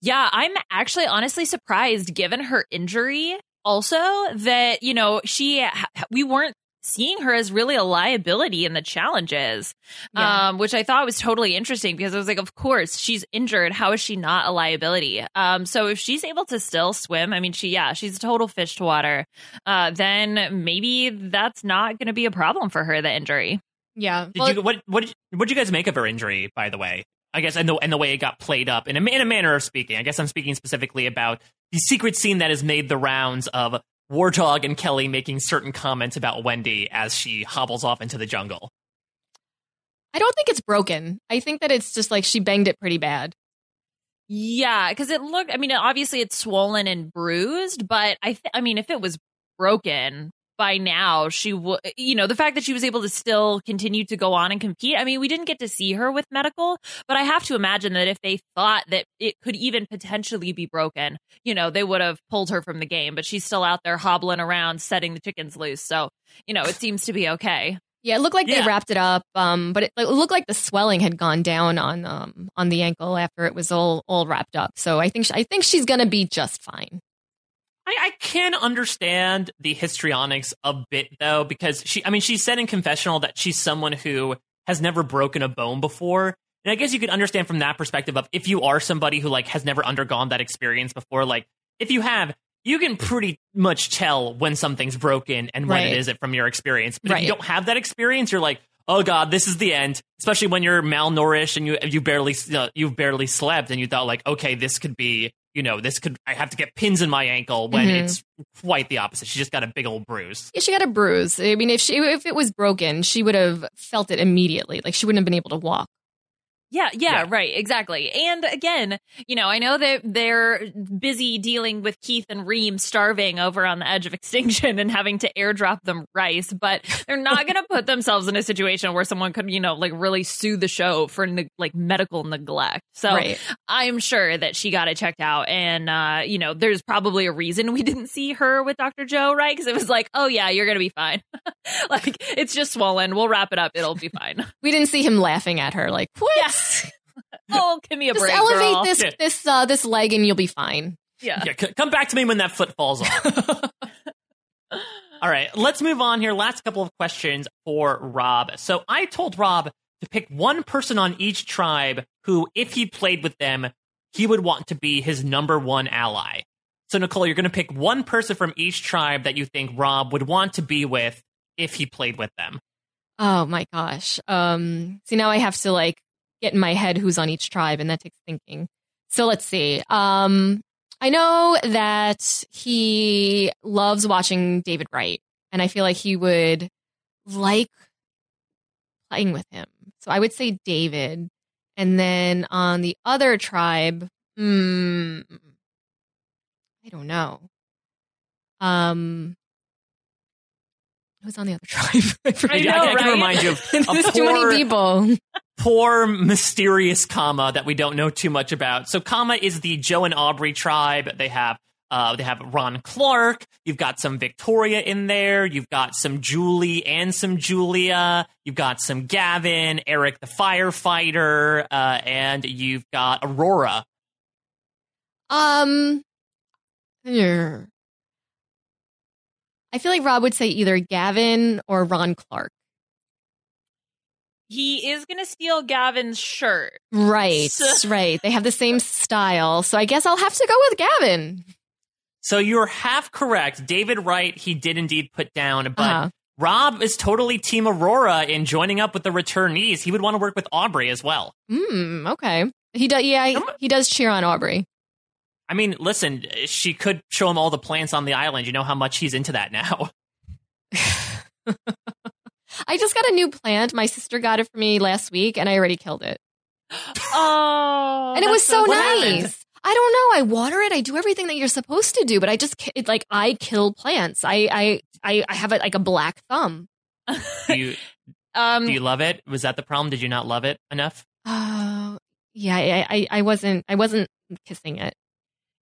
Yeah, I'm actually honestly surprised given her injury also that, you know, she we weren't seeing her as really a liability in the challenges. Yeah. Um, which I thought was totally interesting because I was like, of course, she's injured. How is she not a liability? Um, so if she's able to still swim, I mean, she, yeah, she's a total fish to water. Uh, then maybe that's not going to be a problem for her, the injury. Yeah. Did you what what did, what did you guys make of her injury? By the way, I guess and the and the way it got played up in a in a manner of speaking. I guess I'm speaking specifically about the secret scene that has made the rounds of War Dog and Kelley making certain comments about Wendy as she hobbles off into the jungle. I don't think it's broken. I think that it's just like she banged it pretty bad. Yeah, because it looked. I mean, obviously it's swollen and bruised, but I. Th- I mean, if it was broken by now, she would. You know, the fact that she was able to still continue to go on and compete. I mean, we didn't get to see her with medical, but I have to imagine that if they thought that it could even potentially be broken, you know, they would have pulled her from the game. But she's still out there hobbling around, setting the chickens loose. So, you know, it seems to be okay. Yeah, it looked like Yeah. they wrapped it up, um, but it, it looked like the swelling had gone down on um, on the ankle after it was all all wrapped up. So I think sh- I think she's gonna be just fine. I, I can understand the histrionics a bit though, because she, I mean, she said in confessional that she's someone who has never broken a bone before. And I guess you could understand from that perspective of if you are somebody who like has never undergone that experience before, like if you have, you can pretty much tell when something's broken and when Right. it isn't from your experience. But if you don't have that experience, you're like, oh god, this is the end. Especially when you're malnourished and you you barely uh, you've barely slept and you thought like, okay, this could be, you know, this could I have to get pins in my ankle when Mhm. it's quite the opposite. She just got a big old bruise. Yeah, she got a bruise. I mean, if she if it was broken, she would have felt it immediately. Like she wouldn't have been able to walk. Yeah, yeah, Yeah. right, exactly. And again, you know, I know that they're busy dealing with Keith and Reem starving over on the edge of extinction and having to airdrop them rice, but they're not going to put themselves in a situation where someone could, you know, like really sue the show for ne- like medical neglect. So Right. I'm sure that she got it checked out. And, uh, you know, there's probably a reason we didn't see her with Dr. Joe, right? Because it was like, oh, yeah, you're going to be fine. like, it's just swollen. We'll wrap it up. It'll be fine. We didn't see him laughing at her like, "What? Yes. oh, give me a Just break. elevate girl. this Yeah. this uh, this leg and you'll be fine." Yeah. Yeah, c- come back to me when that foot falls off. All right, let's move on here. Last couple of questions for Rob. So I told Rob to pick one person on each tribe who, if he played with them, he would want to be his number one ally. So Nicole, you're going to pick one person from each tribe that you think Rob would want to be with if he played with them. Oh my gosh. Um, see, now I have to like get in my head who's on each tribe, and that takes thinking. So let's see. Um, I know that he loves watching David Wright, and I feel like he would like playing with him. So I would say David. And then on the other tribe, hmm, I don't know. Um, who's on the other tribe? I. I, know, I, I can right? remind you of a There's too many people. poor mysterious Kama that we don't know too much about. So Kama is the Joe and Aubry tribe. They have uh, they have Ron Clark. You've got some Victoria in there. You've got some Julie and some Julia. You've got some Gavin, Eric the firefighter, uh, and you've got Aurora. Um, yeah. I feel like Rob would say either Gavin or Ron Clark. He is going to steal Gavin's shirt. Right, So- right. They have the same style, so I guess I'll have to go with Gavin. So you're half correct. David Wright, he did indeed put down, but Uh-huh. Rob is totally Team Aurora in joining up with the returnees. He would want to work with Aubry as well. Hmm. Okay. He does. Yeah, he, he does cheer on Aubry. I mean, listen, she could show him all the plants on the island. You know how much he's into that now. I just got a new plant. My sister got it for me last week, and I already killed it. Oh, and it was that's so nice. happened? I don't know. I water it. I do everything that you're supposed to do, but I just it, like I kill plants. I I I, I have a, like a black thumb. Do you, Um, do you love it? Was that the problem? Did you not love it enough? Oh, yeah, I, I, I wasn't, I wasn't kissing it.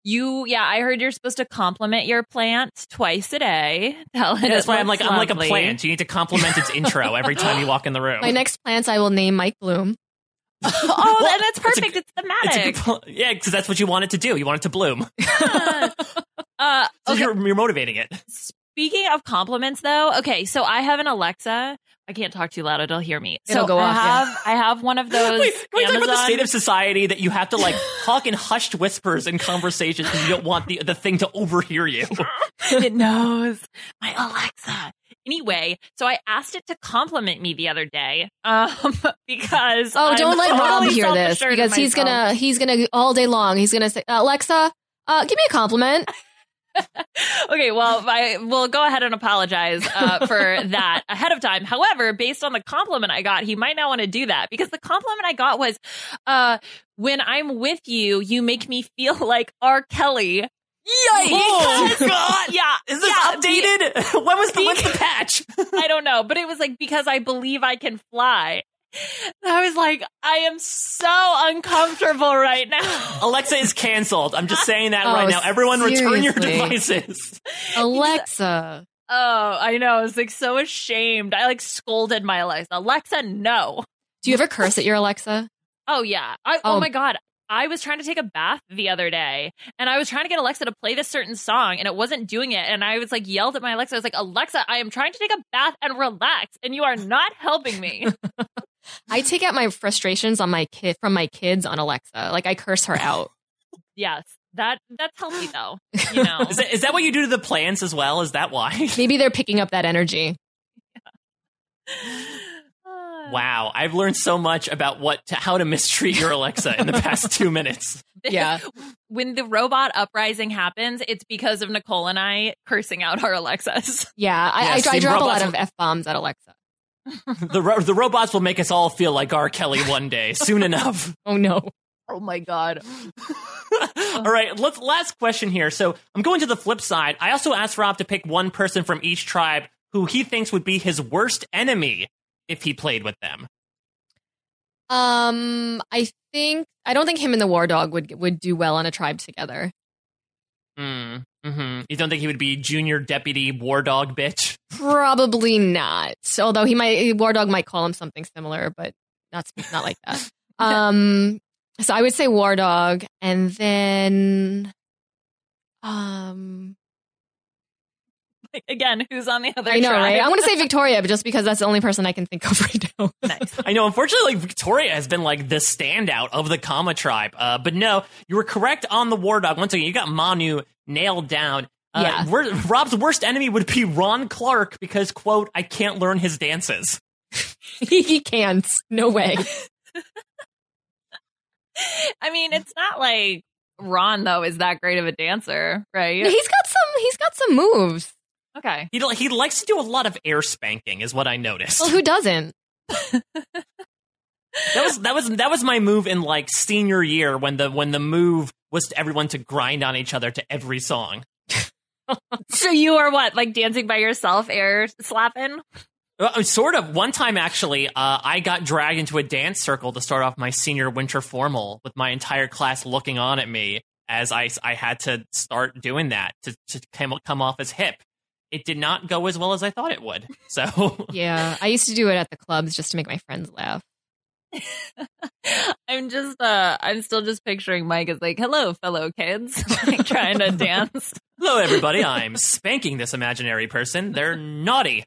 You, yeah, I heard you're supposed to compliment your plant twice a day. Tell it Yeah, that's why I'm looks like I'm like a plant. You need to compliment its intro every time you walk in the room. My next plants I will name Mike Bloom. oh, Well, and that's it's a- perfect. It's, It's a thematic. good pl- yeah, because that's what you want it to do. You want it to bloom. uh, So you're, you're motivating it. Speaking of compliments, though, okay, so I have an Alexa. I can't talk too loud; it'll hear me. So It'll go I off, yeah. I have one of those. Wait, can we talk about the state of society that you have to like talk in hushed whispers in conversations because you don't want the the thing to overhear you? it knows my Alexa. Anyway, so I asked it to compliment me the other day, um, because Oh, I'm don't let Rob hear this because he's myself. gonna, he's gonna all day long. He's gonna say, Alexa, uh, give me a compliment. okay, well, I will go ahead and apologize uh, for that ahead of time. However, based on the compliment I got, he might not want to do that because the compliment I got was, uh, "When I'm with you, you make me feel like R. Kelly." Yikes! Oh God! Yeah, Is this yeah, updated? when was the when's the patch? I don't know, but it was like because I believe I can fly. And I was like, I am so uncomfortable right now. Alexa is canceled. I'm just saying that Oh, right now. Everyone, return your devices. Alexa. Oh, I know. I was like so ashamed. I like scolded my Alexa. Alexa, no. Do you ever curse at your Alexa? Oh yeah. I, oh. Oh. my god. I was trying to take a bath the other day and I was trying to get Alexa to play this certain song and it wasn't doing it. And I was like yelled at my Alexa. I was like, Alexa, I am trying to take a bath and relax and you are not helping me. I take out my frustrations on my kid from my kids on Alexa. Like I curse her out. yes. That that's healthy though. You know. Is that, is that what you do to the plants as well? Is that why? Maybe they're picking up that energy. Wow, I've learned so much about what to, how to mistreat your Alexa in the past two minutes. Yeah. when the robot uprising happens, it's because of Nicole and I cursing out our Alexas. Yeah, I, Yeah, I, I drop a lot of f bombs at Alexa. The ro- the robots will make us all feel like R. Kelly one day, soon enough. Oh no. Oh my god. All right, let's last question here. So I'm going to the flip side. I also asked Rob to pick one person from each tribe who he thinks would be his worst enemy if he played with them. Um, I think I don't think him and the War Dog would would do well on a tribe together. Mm, hmm You don't think he would be junior deputy war dog bitch? Probably not. Although he might War Dog might call him something similar, but not not like that. Um, so I would say War Dog, and then um, Again, who's on the other I know, tribe? right? I want to say Victoria, but just because that's the only person I can think of right now. nice. I know, unfortunately, like, Victoria has been like the standout of the Kama tribe. Uh, but no, you were correct on the war dog. Once again, you got Manu nailed down. Uh, Yeah. wor- Rob's worst enemy would be Ron Clark because, quote, I can't learn his dances. he can't. No way. I mean, it's not like Ron though is that great of a dancer, right? He's got some. He's got some moves. Okay. He, he likes to do a lot of air spanking, is what I noticed. Well, who doesn't? That was that was that was my move in like senior year when the when the move was to everyone to grind on each other to every song. So you are what, like dancing by yourself, air slapping? Uh, sort of. One time, actually, uh, I got dragged into a dance circle to start off my senior winter formal with my entire class looking on at me as I, I had to start doing that to, to come, come off as hip. It did not go as well as I thought it would. So, Yeah, I used to do it at the clubs just to make my friends laugh. I'm just uh I'm still just picturing Mike as like, hello, fellow kids, like trying to dance. hello, everybody. I'm spanking this imaginary person. They're naughty.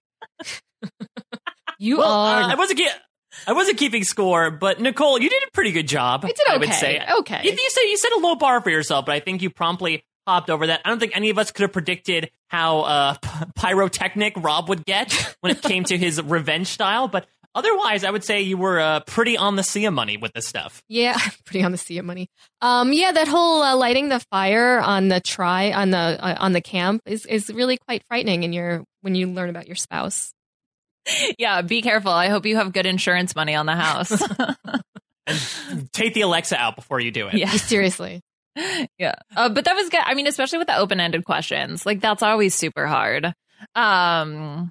You Well, are. uh, I wasn't. Ge- I wasn't keeping score, but Nicole, you did a pretty good job. I did I would okay, say. okay. You, you said you set a low bar for yourself, but I think you promptly hopped over that. I don't think any of us could have predicted how uh, p- pyrotechnic Rob would get when it came to his revenge style. But otherwise, I would say you were uh, pretty on the sea of money with this stuff. yeah, pretty on the sea of money. Um, yeah, that whole uh, lighting the fire on the try on the uh, on the camp is is really quite frightening. In your when you learn about your spouse. yeah, be careful. I hope you have good insurance money on the house. And take the Alexa out before you do it. yeah. Seriously. Yeah. Uh, but that was good. I mean, especially with the open ended questions. Like, that's always super hard. Um,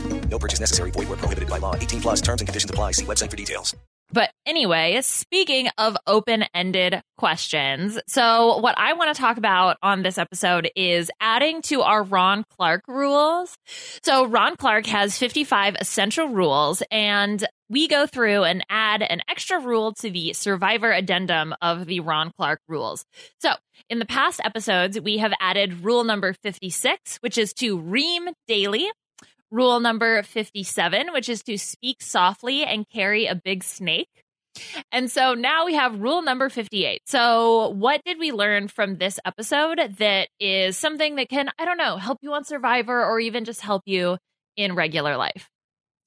No purchase necessary. Void where prohibited by law. 18 plus terms and conditions apply. See website for details. But anyway, speaking of open ended questions, so what I want to talk about on this episode is adding to our Ron Clark rules. So Ron Clark has 55 essential rules, and we go through and add an extra rule to the survivor addendum of the Ron Clark rules. So in the past episodes, we have added rule number 56, which is to ream daily rule number 57, which is to speak softly and carry a big snake. And so now we have rule number 58. So, what did we learn from this episode that is something that can, I don't know, help you on Survivor or even just help you in regular life?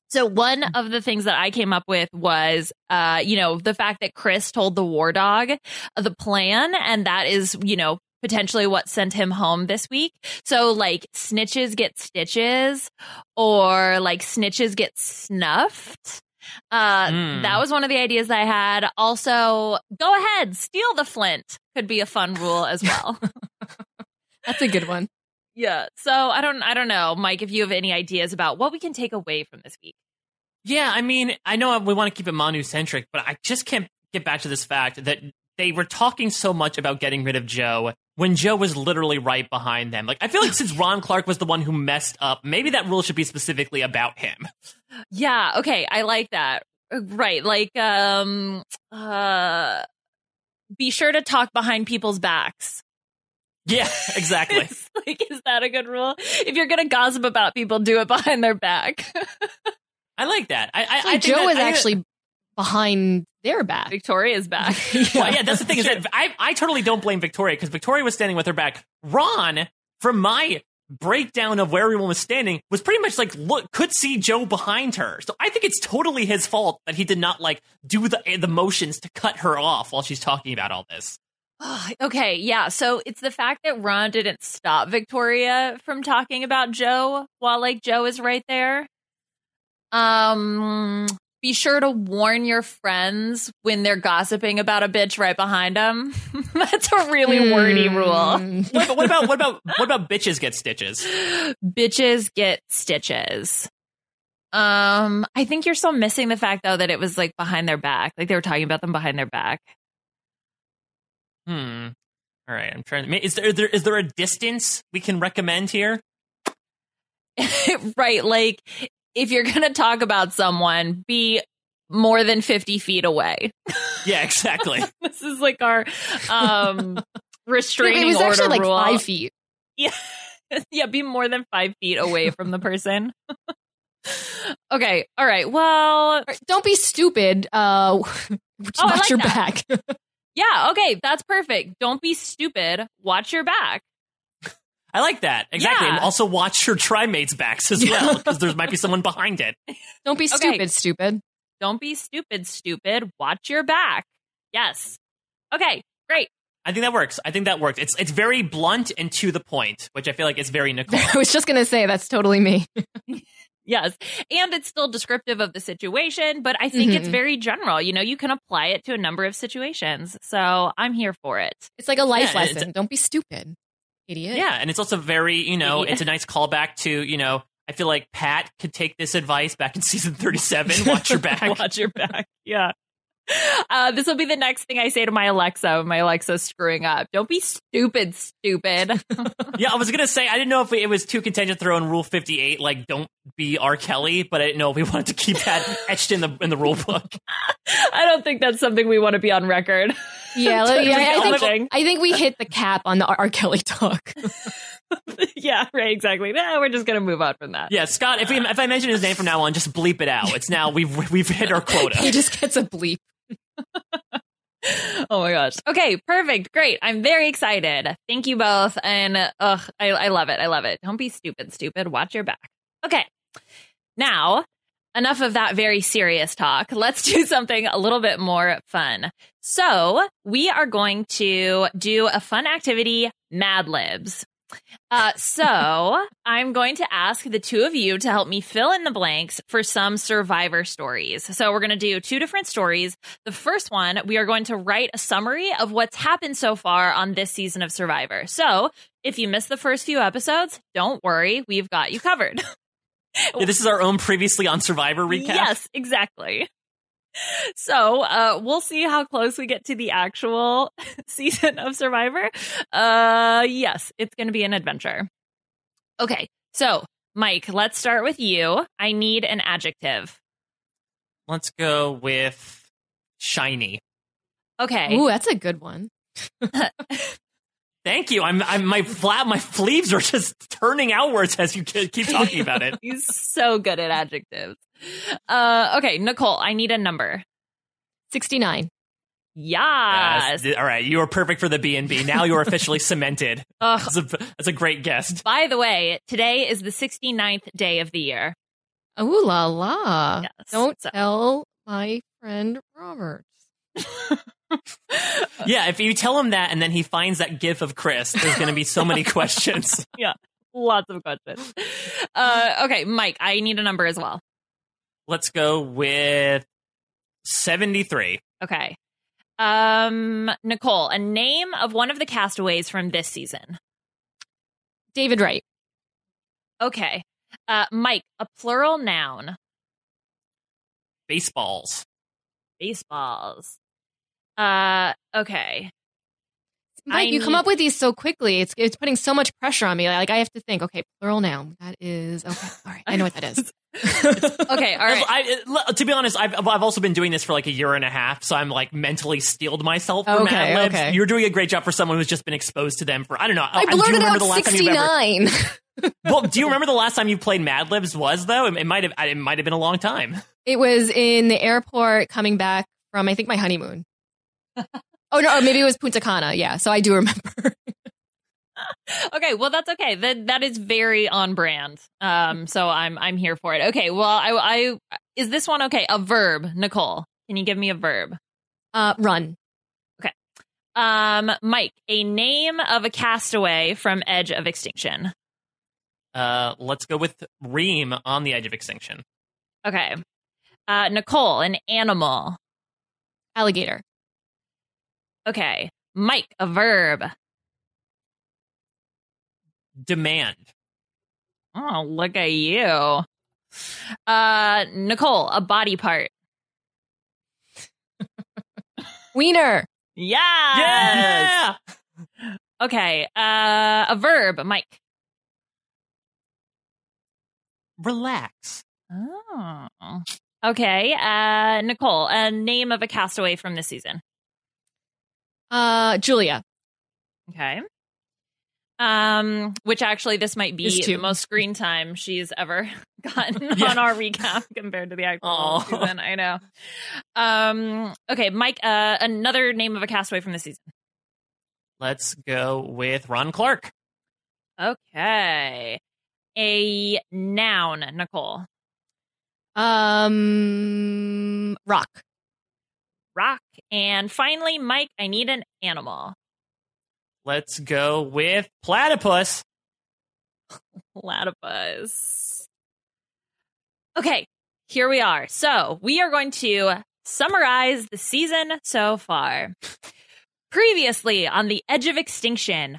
So, one of the things that I came up with was, uh, you know, the fact that Chris told the war dog the plan, and that is, you know, potentially what sent him home this week. So like snitches get stitches or like snitches get snuffed. Uh, Mm. that was one of the ideas I had. Also, go ahead, steal the flint could be a fun rule as well. That's a good one. yeah. So I don't, I don't know, Mike, if you have any ideas about what we can take away from this week. Yeah, I mean, I know we want to keep it Manu centric, but I just can't get back to this fact that they were talking so much about getting rid of Joe when Joe was literally right behind them. Like, I feel like since Ron Clark was the one who messed up, maybe that rule should be specifically about him. Yeah. Okay. I like that. Uh, Right. Like, um, uh, be sure to talk behind people's backs. Yeah, exactly. Like, is that a good rule? If you're gonna gossip about people, do it behind their back. I like that. I, I, I think Joe that- is I- actually behind their back. Victoria's back. Well, yeah, that's the thing is that I, I totally don't blame Victoria because Victoria was standing with her back. Ron, from my breakdown of where everyone was standing, was pretty much like look could see Joe behind her. So I think it's totally his fault that he did not like do the the motions to cut her off while she's talking about all this. okay, yeah. So it's the fact that Ron didn't stop Victoria from talking about Joe while like Joe is right there. Um be sure to warn your friends when they're gossiping about a bitch right behind them. That's a really wordy rule. Mm. What about what about what about what about bitches get stitches? Bitches get stitches. Um, I think you're still missing the fact though that it was like behind their back. Like they were talking about them behind their back. Hmm. All right, I'm trying to. Is there, is there is there a distance we can recommend here? right. Like if you're going to talk about someone, be more than 50 feet away. Yeah, exactly. this is like our um restraining it was order actually like rule. five feet. Yeah. yeah, be more than five feet away from the person. okay. All right. Well, Don't be stupid. Uh, Oh, watch like your that. back. yeah. Okay. That's perfect. Don't be stupid. Watch your back. I like that exactly. Yeah. And also watch your trimates' backs as well because there might be someone behind it. Don't be Okay. stupid. Stupid. Don't be stupid, stupid. Watch your back. Yes. Okay. Great. I think that works. I think that works. It's it's very blunt and to the point, which I feel like is very Nicole. I was just gonna say that's totally me. Yes. And it's still descriptive of the situation, but I think it's Mhm. very general. You know, you can apply it to a number of situations. So I'm here for it. It's like a life Yeah, lesson. Don't be stupid, idiot. Yeah, and it's also very, you know, Yeah. it's a nice callback to, you know, I feel like Pat could take this advice back in season 37, watch your back. Watch your back. Yeah. Uh, this will be the next thing I say to my Alexa when my Alexa's screwing up. Don't be stupid, stupid. yeah, I was going to say, I didn't know if it was too contentious to throw in Rule 58, like, don't be R. Kelly, but I didn't know if we wanted to keep that etched in the in the rule book. I don't think that's something we want to be on record. Yeah, let- yeah, I, think, I think we hit the cap on the R. R. Kelly talk. yeah, right, exactly. Nah, we're just going to move on from that. Yeah, Scott, if, we, if I mention his name from now on, just bleep it out. It's now, we've, we've hit our quota. he just gets a bleep. Oh my gosh. Okay, perfect. Great. I'm very excited. Thank you both. And ugh, I, I love it. I love it. Don't be stupid, stupid. Watch your back. Okay. Now, enough of that very serious talk. Let's do something a little bit more fun. So we are going to do a fun activity, Mad Libs. Uh, so I'm going to ask the two of you to help me fill in the blanks for some survivor stories. So we're going to do two different stories. The first one, we are going to write a summary of what's happened so far on this season of Survivor. So if you missed the first few episodes, don't worry, we've got you covered. Yeah, this is our own previously on Survivor recap. Yes, exactly. So uh, we'll see how close we get to the actual season of Survivor. Uh, yes, it's going to be an adventure. Okay, so Mike, let's start with you. I need an adjective. Let's go with shiny. Okay. Ooh, that's a good one. Thank you. I'm, I'm my flat, my sleeves are just turning outwards as you keep talking about it. He's so good at adjectives. Uh, okay, Nicole, I need a number. 69. Yes. Yes. All right, you are perfect for the B and B. Now you're officially cemented. Ugh. That's a, that's a great guest. By the way, today is the 69th day of the year. Ooh la la. Yes, Don't so- tell my friend Robert. Yeah, if you tell him that and then he finds that gif of Chris, there's going to be so many questions. yeah, lots of questions. Uh, okay, Mike, I need a number as well. Let's go with 73. Okay. Um, Nicole, a name of one of the castaways from this season. David Wright. Okay. Uh, Mike, a plural noun. Baseballs. Baseballs. Uh, okay. Mike, I you come up with these so quickly. It's it's putting so much pressure on me. Like I have to think. Okay, plural noun. That is okay. All right, I know what that is. Okay, all right. I, I- to be honest, I've, I've also been doing this for like a year and a half, so I'm like mentally steeled myself for Okay, Mad Libs. okay. You're doing a great job for someone who's just been exposed to them for I don't know. I do you blurted remember out the last time ever? Well, do you remember the last time you played Mad Libs was though? It, it might have it might have been a long time. it was in the airport coming back from I think my honeymoon. Oh no, or maybe it was Punta Cana. Yeah, so I do remember. okay, well that's okay. That that is very on brand. Um, so I'm I'm here for it. Okay, well I I is this one okay? A verb, Nicole. Can you give me a verb? Uh, run. Okay. Um, Mike, a name of a castaway from Edge of Extinction. Uh, let's go with Reem on the edge of extinction. Okay. Uh, Nicole, an animal. Alligator. Okay. Mike, a verb. Demand. Oh, look at you. Uh, Nicole, a body part. Wiener. Yeah. Yeah. Okay. Uh, a verb, Mike. Relax. Oh. Okay. Uh, Nicole, a name of a castaway from this season. Uh, Julia. Okay. Um, which actually this might be the most screen time she's ever gotten Yeah. on our recap compared to the actual Aw. season. I know. Um, okay, Mike, uh, another name of a castaway from the season. Let's go with Ron Clark. Okay. A noun, Nicole. Um, rock. Rock. And finally, Mike, I need an animal. Let's go with Platypus. Platypus. Okay, here we are. So we are going to summarize the season so far. Previously on the edge of extinction,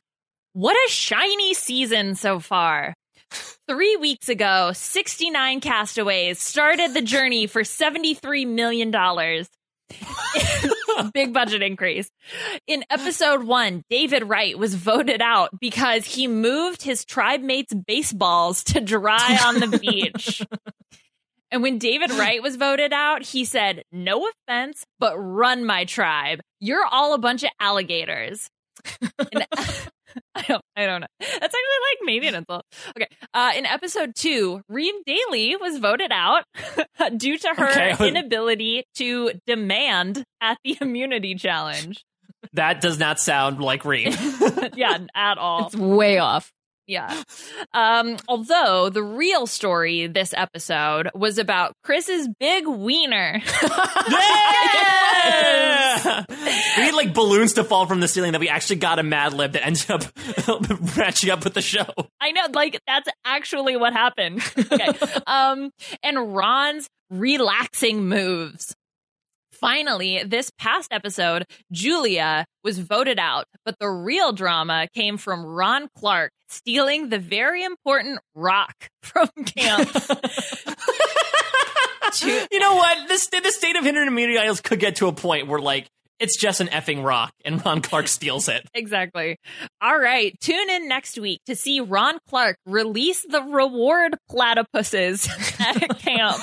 what a shiny season so far. Three weeks ago, 69 castaways started the journey for $73 million. Big budget increase. In episode one, David Wright was voted out because he moved his tribe mates' baseballs to dry on the beach. And when David Wright was voted out, he said, No offense, but run my tribe. You're all a bunch of alligators. And- I don't I don't know. That's actually like maybe an insult. Okay. Uh, in episode two, Reem Daly was voted out due to her Okay. inability to demand at the immunity challenge. That does not sound like Reem. yeah, at all. It's way off. Yeah. Um, although the real story this episode was about Chris's big wiener. Yeah! we need like balloons to fall from the ceiling that we actually got a Mad Lib that ended up matching up with the show. I know, like that's actually what happened. Okay. um, and Ron's relaxing moves. Finally, this past episode, Julia was voted out, but the real drama came from Ron Clark stealing the very important rock from camp. you know what? This the state of Intermediate Isles could get to a point where like it's just an effing rock and Ron Clark steals it. Exactly. All right. Tune in next week to see Ron Clark release the reward platypuses at camp.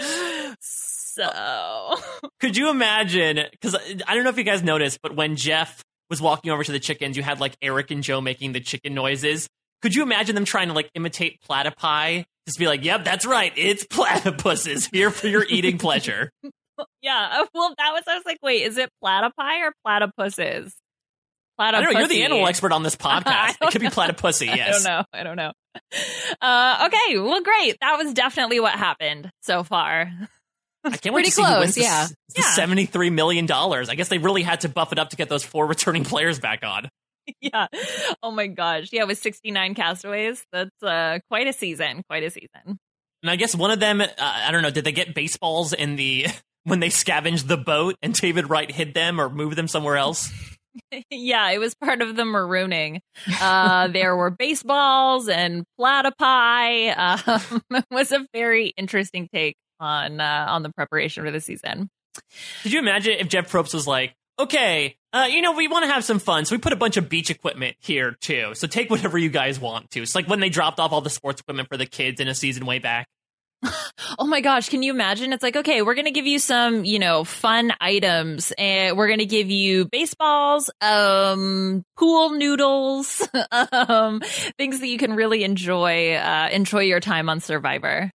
so, Could you imagine? Because I don't know if you guys noticed, but when Jeff was walking over to the chickens, you had like Eric and Joe making the chicken noises. Could you imagine them trying to like imitate platypi? Just be like, "Yep, that's right. It's platypuses here for your eating pleasure." yeah. Uh, well, that was, I was like, wait, is it platypi or platypuses? I don't know. You're the animal expert on this podcast. It could be platypussy. Yes. I don't know. I don't know. Uh, okay. Well, great. That was definitely what happened so far. I can't wait to see who close, wins the, yeah. Yeah. seventy-three million dollars. I guess they really had to buff it up to get those four returning players back on. yeah. Oh my gosh. Yeah, with 69 castaways. That's uh, quite a season. Quite a season. And I guess one of them, uh, I don't know, did they get baseballs in the when they scavenged the boat and David Wright hid them or moved them somewhere else? yeah, it was part of the marooning. Uh, there were baseballs and platypi. Um, it was a very interesting take on uh, on the preparation for the season. Could you imagine if Jeff Probst was like, okay, uh, you know, we want to have some fun, so we put a bunch of beach equipment here too. So take whatever you guys want to. It's like when they dropped off all the sports equipment for the kids in a season way back. Oh my gosh, can you imagine? It's like, okay, we're going to give you some, you know, fun items and we're going to give you baseballs, um, pool noodles, um, things that you can really enjoy, uh, enjoy your time on Survivor.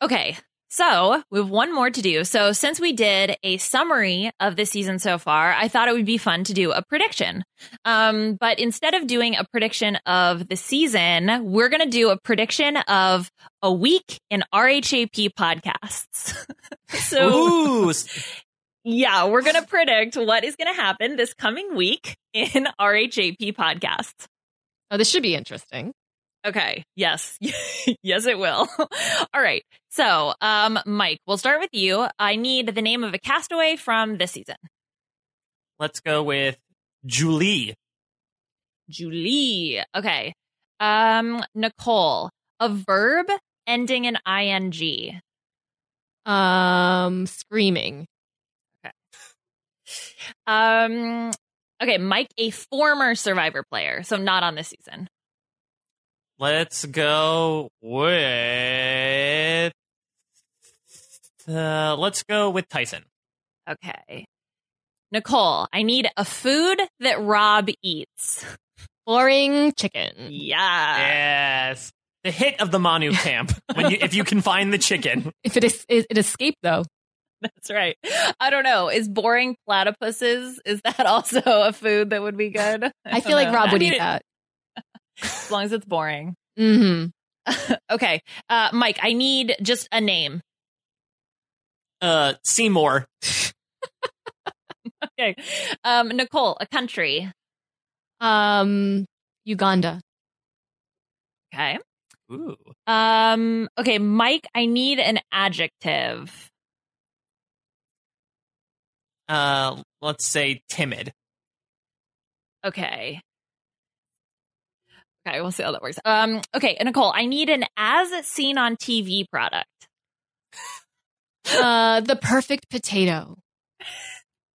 Okay. So we have one more to do. So since we did a summary of the season so far, I thought it would be fun to do a prediction. Um, but instead of doing a prediction of the season, we're going to do a prediction of a week in RHAP podcasts. so Ooh, yeah, we're going to predict what is going to happen this coming week in RHAP podcasts. Oh, this should be interesting. Okay. Yes. yes, it will. All right. So, um, Mike, we'll start with you. I need the name of a castaway from this season. let's go with Julie. Julie. Okay. Um, Nicole, a verb ending in ing. Um, screaming. Okay. Um, okay, Mike, a former Survivor player, so not on this season. Let's go with. Uh, let's go with Tyson. Okay. Nicole, I need a food that Rob eats. Boring chicken. Yeah. Yes. The hit of the Manu camp. When you, if you can find the chicken. If it is, it, it escaped though. That's right. I don't know. Is boring platypuses, is that also a food that would be good? I, feel don't like know. Rob would I eat mean, that. As long as it's boring. Mm-hmm. okay. Uh, Mike, I need just a name. Uh, Seymour. Okay. Um, Nicole, a country. Um, Uganda. Okay. Ooh. Um, okay, Mike, I need an adjective. Uh, let's say timid. Okay. Okay, we'll see how that works. Um, okay, Nicole, I need an as seen on TV product. Uh, the perfect potato.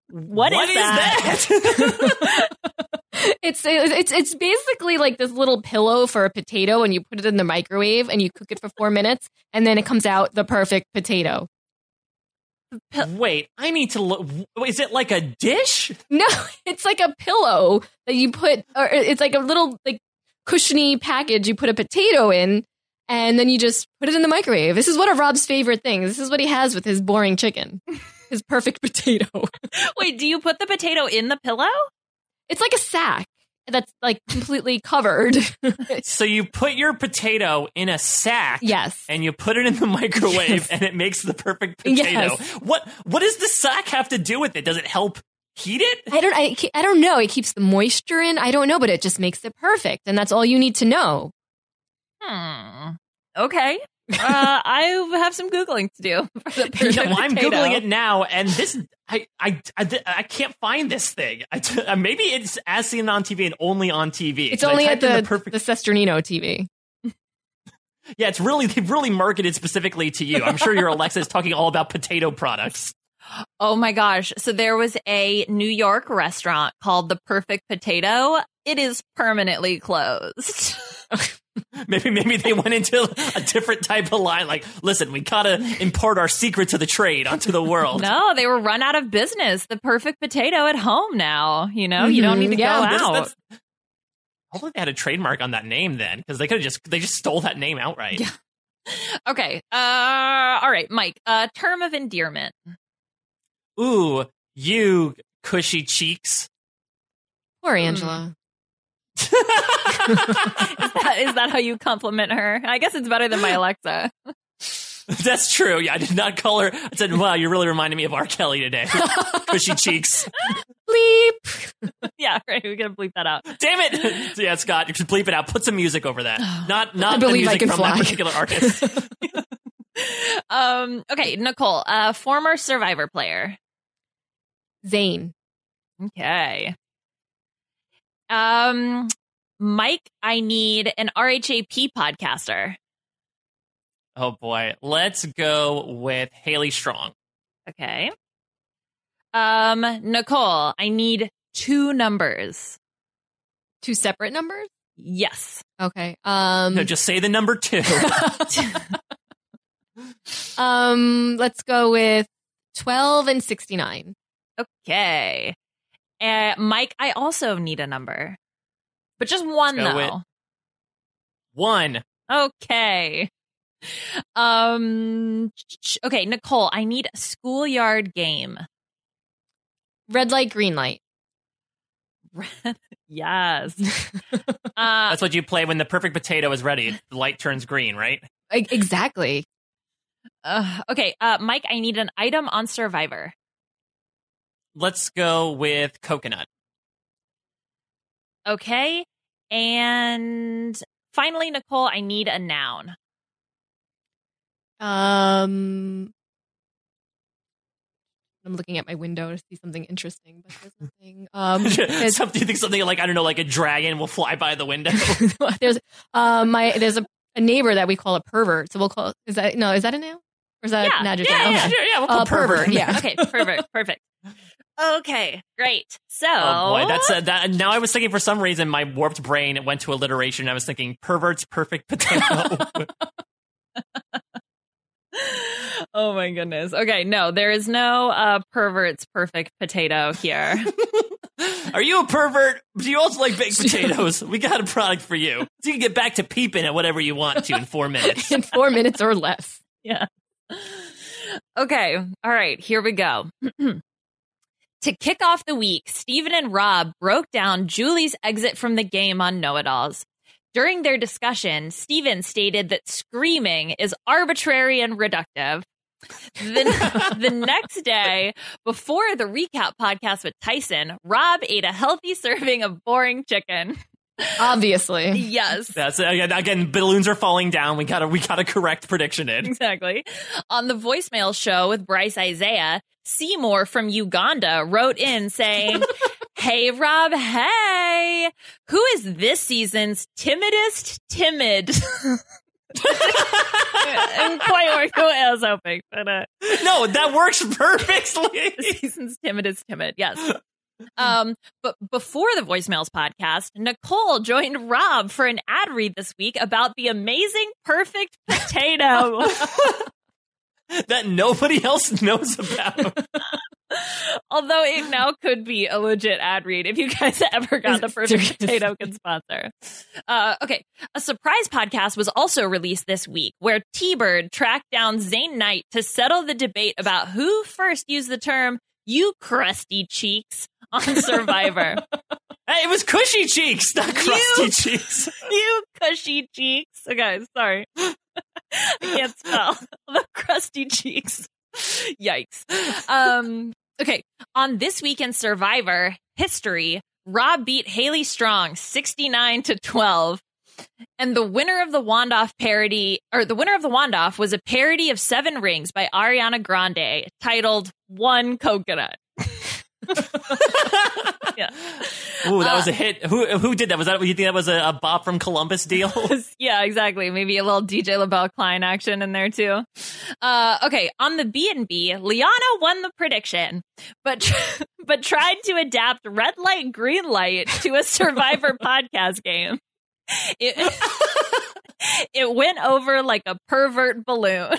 What What is is that? It's it's it's basically like this little pillow for a potato, and you put it in the microwave and you cook it for four minutes, and then it comes out the perfect potato. Wait, I need to look. Is it like a dish? No, it's like a pillow that you put, or it's like a little like cushiony package. You put a potato in, and then you just put it in the microwave. This is one of Rob's favorite things. This is what he has with his boring chicken, his perfect potato. Wait, do you put the potato in the pillow? It's like a sack that's like completely covered. So you put your potato in a sack. Yes. And you put it in the microwave Yes. and it makes the perfect potato. Yes. What what does the sack have to do with it? Does it help heat it? I don't. I, I don't know. It keeps the moisture in. I don't know, but it just makes it perfect, and that's all you need to know. Hmm. Okay. Uh, I have some googling to do. For the You know, I'm googling it now, and this I I I, I can't find this thing. I, uh, maybe it's as seen on TV and only on TV. It's only at the the perfect. the Cesternino TV. yeah, it's really they've really marketed specifically to you. I'm sure your Alexa is talking all about potato products. Oh my gosh. So there was a New York restaurant called The Perfect Potato. It is permanently closed. Maybe maybe they went into a different type of line. Like, listen, we gotta impart our secret to the trade onto the world. no, they were run out of business. The Perfect Potato at home now. You know, you don't need to yeah, go This- out. that's- Hopefully they had a trademark on that name then, because they could have just they just stole that name outright. Yeah. Okay. Uh, all right, Mike. Uh, term of endearment. Ooh, you cushy cheeks. Poor Angela. Is that, is that how you compliment her? I guess it's better than my Alexa. That's true. Yeah, I did not call her. I said, "Wow, you're really reminding me of R. Kelly today." cushy cheeks. Bleep. yeah, right. We gotta bleep that out. Damn it! yeah, Scott, you should bleep it out. Put some music over that. Not not I believe the I music can from fly. that particular artist. Um. Okay, Nicole. Uh, former Survivor player. Zane. Okay. Um, Mike. I need an RHAP podcaster. oh boy, let's go with Haley Strong. Okay. Um, Nicole. I need two numbers. Two separate numbers. Yes. Okay. Um. No, just say the number two. um. Let's go with twelve and sixty nine. Okay. Uh, Mike. I also need a number, but just one Let's go though. with- One. Okay. Um. Okay, Nicole. I need a schoolyard game. Red light, green light. yes. Uh, That's what you play when the perfect potato is ready. The light turns green, right? Exactly. uh, okay, uh, Mike. I need an item on Survivor. Let's go with coconut. Okay, and finally, Nicole. I need a noun. Um. I'm looking at my window to see something interesting, but there's nothing. Um, something, you think something like I don't know, like a dragon will fly by the window. there's uh, my there's a, a neighbor that we call a pervert. So we'll call is that no is that a noun or is that Yeah, an adjective? yeah, yeah, Sure, yeah, we'll put Uh, pervert, yeah. Okay, perfect, perfect. Okay, great. So, Oh boy, that's uh, that. Now I was thinking for some reason my warped brain went to alliteration. I was thinking pervert's perfect potato. oh my goodness. Okay, no, there is no uh, pervert's perfect potato here. Are you a pervert? Do you also like baked potatoes? We got a product for you. So you can get back to peeping at whatever you want to in four minutes. in four minutes or less. yeah. Okay. All right. Here we go. to kick off the week, Stephen and Rob broke down Julie's exit from the game on Know It Alls. During their discussion, Stephen stated that screaming is arbitrary and reductive. The, the next day, before the recap podcast with Tyson, Rob ate a healthy serving of boring chicken. Obviously. Yes. That's again, again. Balloons are falling down. We gotta we gotta correct prediction it. exactly. On the voicemail show with Bryce Isaiah, Seymour from Uganda wrote in saying, Hey, Rob, hey, who is this season's timidest timid? and quite what I was hoping, but uh, No, that works perfectly. this season's timidest timid, yes. Um, but before the voicemails podcast, Nicole joined Rob for an ad read this week about the amazing perfect potato. that nobody else knows about. Although it now could be a legit ad read if you guys ever got the perfect Seriously. potato can sponsor. Uh, okay. A surprise podcast was also released this week where T Bird tracked down Zane Knight to settle the debate about who first used the term you crusty cheeks on Survivor. Hey, it was cushy cheeks, not crusty You- cheeks. you cushy cheeks. Okay, sorry. I can't spell. the crusty cheeks. Yikes. Um, okay, on this weekend Survivor history, Rob beat Haley Strong 69 to 12. And the winner of the Wandoff parody, or the winner of the Wandoff was a parody of Seven Rings by Ariana Grande titled One Coconut. yeah. Ooh, that Uh, was a hit. Who who did that? Was that you think that was a, a Bob from Columbus deal? yeah, exactly. Maybe a little DJ LaBelle Klein action in there too. Uh, okay, on the B and B, Liana won the prediction, but but tried to adapt red light, green light to a Survivor podcast game. It, it went over like a pervert balloon.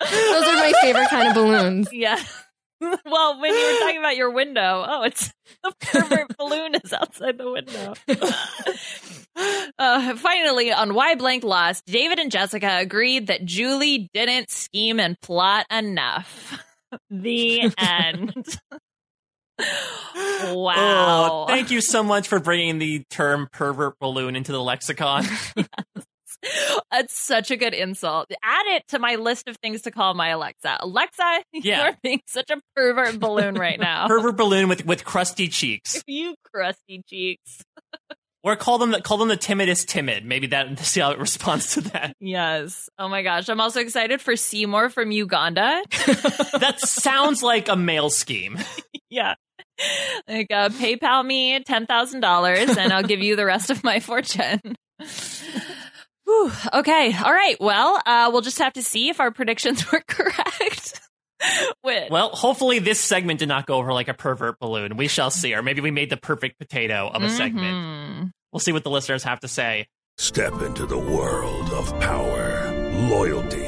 Those are my favorite kind of balloons. yeah. Well, when you were talking about your window, oh, it's the pervert balloon is outside the window. uh, finally, on Why Blank Lost, David and Jessica agreed that Julie didn't scheme and plot enough. the end. wow. Oh, thank you so much for bringing the term pervert balloon into the lexicon. That's such a good insult. Add it to my list of things to call my Alexa. Alexa, Yeah. you're being such a pervert balloon right now. pervert balloon with with crusty cheeks. you crusty cheeks. Or call them the, call them the timidest timid. Maybe that see how it responds to that. Yes. Oh my gosh. I'm also excited for Seymour from Uganda. That sounds like a male scheme. yeah. Like, uh, PayPal me $10,000 and I'll give you the rest of my fortune. Whew. Okay. All right. Well, uh, we'll just have to see if our predictions were correct. Wait. Well, hopefully this segment did not go over like a pervert balloon. We shall see. Or maybe we made the perfect potato of a segment. Mhm. We'll see what the listeners have to say. Step into the world of power, loyalty,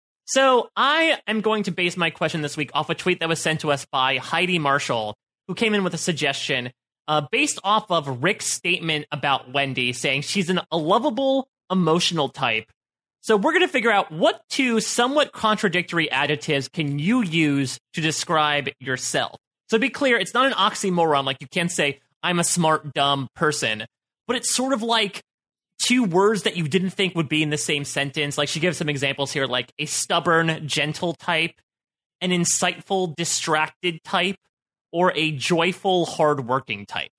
So I am going to base my question this week off a tweet that was sent to us by Heidi Marshall, who came in with a suggestion uh, based off of Rick's statement about Wendy, saying she's an, a lovable, emotional type. So we're going to figure out what two somewhat contradictory adjectives can you use to describe yourself. So to be clear, it's not an oxymoron. Like you can't say I'm a smart, dumb person, but it's sort of like two words that you didn't think would be in the same sentence. Like she gives some examples here, like a stubborn, gentle type, an insightful, distracted type, or a joyful, hardworking type.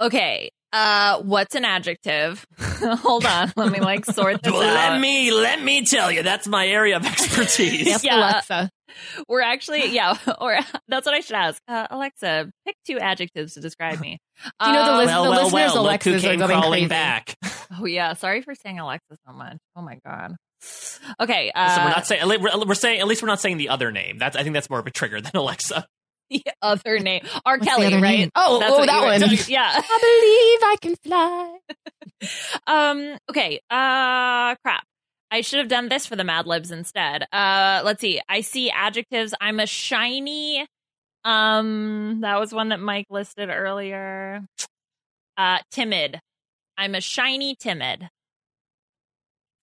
Okay. Uh, what's an adjective? Hold on. Let me like sort this Well, out. let me let me tell you, that's my area of expertise. Yes, Yeah. Alexa. We're actually, yeah, or that's what I should ask. Uh, Alexa, pick two adjectives to describe me. Do you know the Uh, list- well, the well, listeners' well, look who Alexas are came going crawling crazy. back. Oh yeah, sorry for saying Alexa so much. Oh my god. Okay, so uh, we're not saying we're, we're saying at least we're not saying the other name. That's I think that's more of a trigger than Alexa. the other name, R. What's the Kelly, other right? name? Oh, That's oh, what that you were one. doing. Yeah. I believe I can fly. Um. Okay. Uh. Crap. I should have done this for the Mad Libs instead. Uh. Let's see. I see adjectives. I'm a shiny. Um. That was one that Mike listed earlier. Uh. Timid. I'm a shiny timid.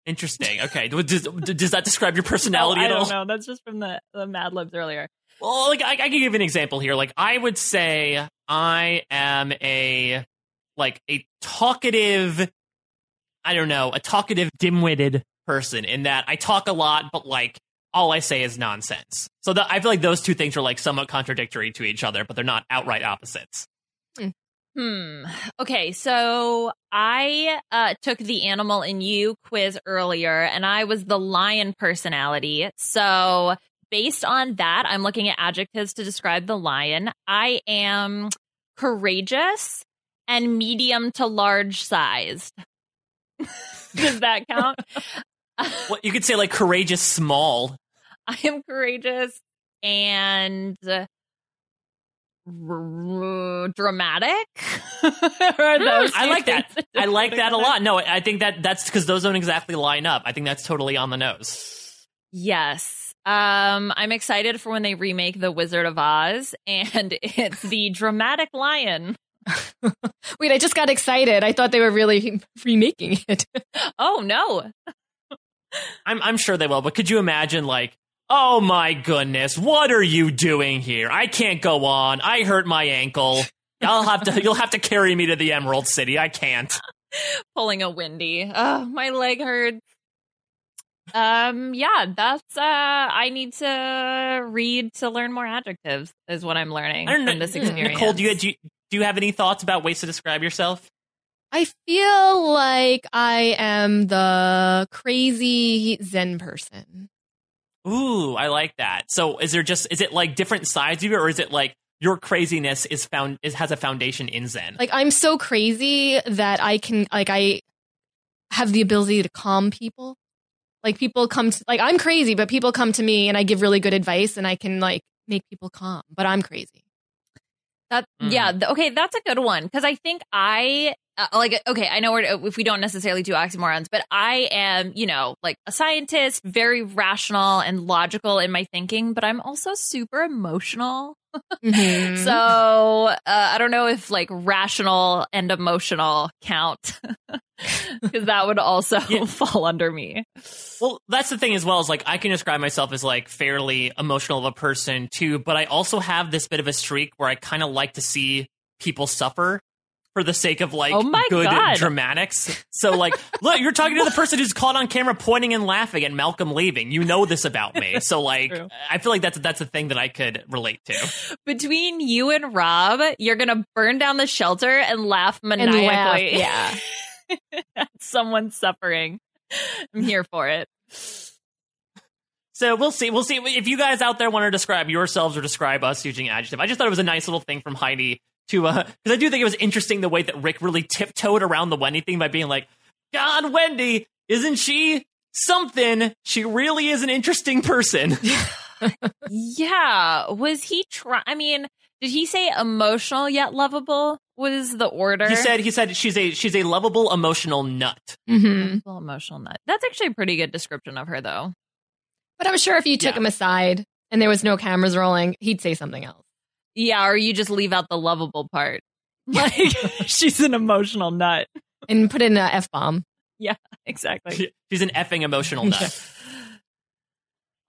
Interesting. Okay, does, does that describe your personality Oh, I at all? don't know. That's just from the the Mad Libs earlier. Well, like I, I can give an example here. Like I would say I am a like a talkative. I don't know, a talkative, dim-witted person. In that I talk a lot, but like all I say is nonsense. So that I feel like those two things are like somewhat contradictory to each other, but they're not outright opposites. Hmm. Okay, so I uh, took the animal in you quiz earlier, and I was the lion personality. So based on that, I'm looking at adjectives to describe the lion. I am courageous and medium to large sized. Does that count? Well, you could say like courageous, small. I am courageous and uh, r- dramatic. Those I like that. I like that a lot. No, I think that that's because those don't exactly line up. I think that's totally on the nose. Yes. Um, I'm excited for when they remake The Wizard of Oz, and it's the dramatic lion. Wait, I just got excited. I thought they were really remaking it. Oh no! I'm I'm sure they will, but could you imagine like, oh my goodness, what are you doing here? I can't go on. I hurt my ankle. I'll have to you'll have to carry me to the Emerald City. I can't. Pulling a windy. Oh, my leg hurts. Um, yeah, that's uh I need to read to learn more adjectives is what I'm learning I don't know. from this experience. Nicole, do you, do you do you have any thoughts about ways to describe yourself? I feel like I am the crazy Zen person. Ooh, I like that. So is there just is it like different sides of you, or is it like your craziness is found is has a foundation in Zen? Like I'm so crazy that I can like I have the ability to calm people. Like people come to, like I'm crazy, but people come to me and I give really good advice and I can like make people calm. But I'm crazy. That Mm. yeah, okay, that's a good one because I think I uh, like okay, I know we're, if we don't necessarily do oxymorons, but I am you know like a scientist, very rational and logical in my thinking, but I'm also super emotional. Mhm. So uh, I don't know if like rational and emotional count because that would also Yeah. fall under me. Well, that's the thing as well. Is like I can describe myself as like fairly emotional of a person too, but I also have this bit of a streak where I kind of like to see people suffer for the sake of like Oh my good God. dramatics. So like, look, you're talking to the person who's caught on camera pointing and laughing at Malcolm leaving. You know this about me, so like, True. I feel like that's that's a thing that I could relate to. Between you and Rob, you're gonna burn down the shelter and laugh And maniacally. laugh, yeah. at someone suffering. I'm here for it. So we'll see. We'll see if you guys out there want to describe yourselves or describe us using adjective. I just thought it was a nice little thing from Heidi to uh because I do think it was interesting the way that Rick really tiptoed around the Wendy thing by being like, God, Wendy, isn't she something? She really is an interesting person. Yeah. Was he try? I mean, did he say emotional yet lovable? Was the order? he said he said she's a she's a lovable emotional nut. hmm Lovable emotional nut. That's actually a pretty good description of her, though. But I'm sure if you took Yeah. him aside and there was no cameras rolling, he'd say something else. Yeah, or you just leave out the lovable part. Like she's an emotional nut. And put in an F bomb. Yeah, exactly. She- she's an effing emotional nut.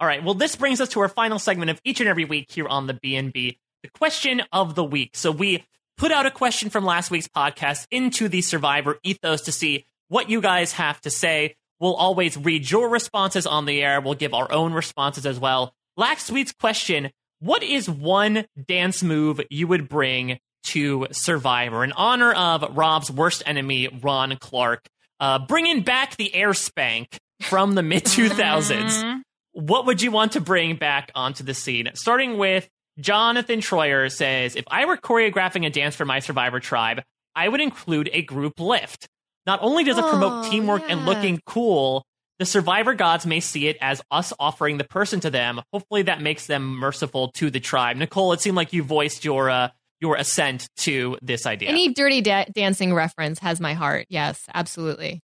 All right. Well, this brings us to our final segment of each and every week here on the B&B, the question of the week. So we put out a question from last week's podcast into the Survivor ethos to see what you guys have to say. We'll always read your responses on the air. We'll give our own responses as well. Last week's question, what is one dance move you would bring to Survivor in honor of Rob's worst enemy, Ron Clark? Uh, bringing back the air spank from the mid 2000s Mhm. what would you want to bring back onto the scene? Starting with Jonathan Troyer says, if I were choreographing a dance for my survivor tribe, I would include a group lift. Not only does it promote Oh, teamwork and looking cool, the survivor gods may see it as us offering the person to them. Hopefully that makes them merciful to the tribe. Nicole, it seemed like you voiced your uh, your assent to this idea. Any dirty da- dancing reference has my heart. Yes, absolutely.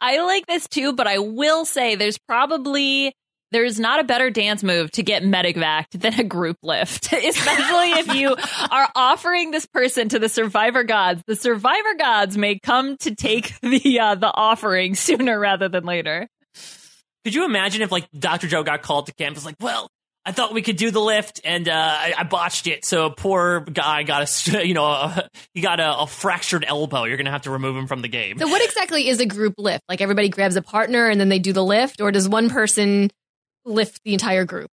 I like this too, but I will say there's probably there's not a better dance move to get medevaced than a group lift, especially if you are offering this person to the survivor gods. The survivor gods may come to take the uh, the offering sooner rather than later. Could you imagine if like Dr. Joe got called to camp? Was like, well, I thought we could do the lift, and uh, I, I botched it. So poor guy got a, you know, a, he got a, a fractured elbow. You're gonna have to remove him from the game. So, what exactly is a group lift? Like everybody grabs a partner and then they do the lift, or does one person lift the entire group?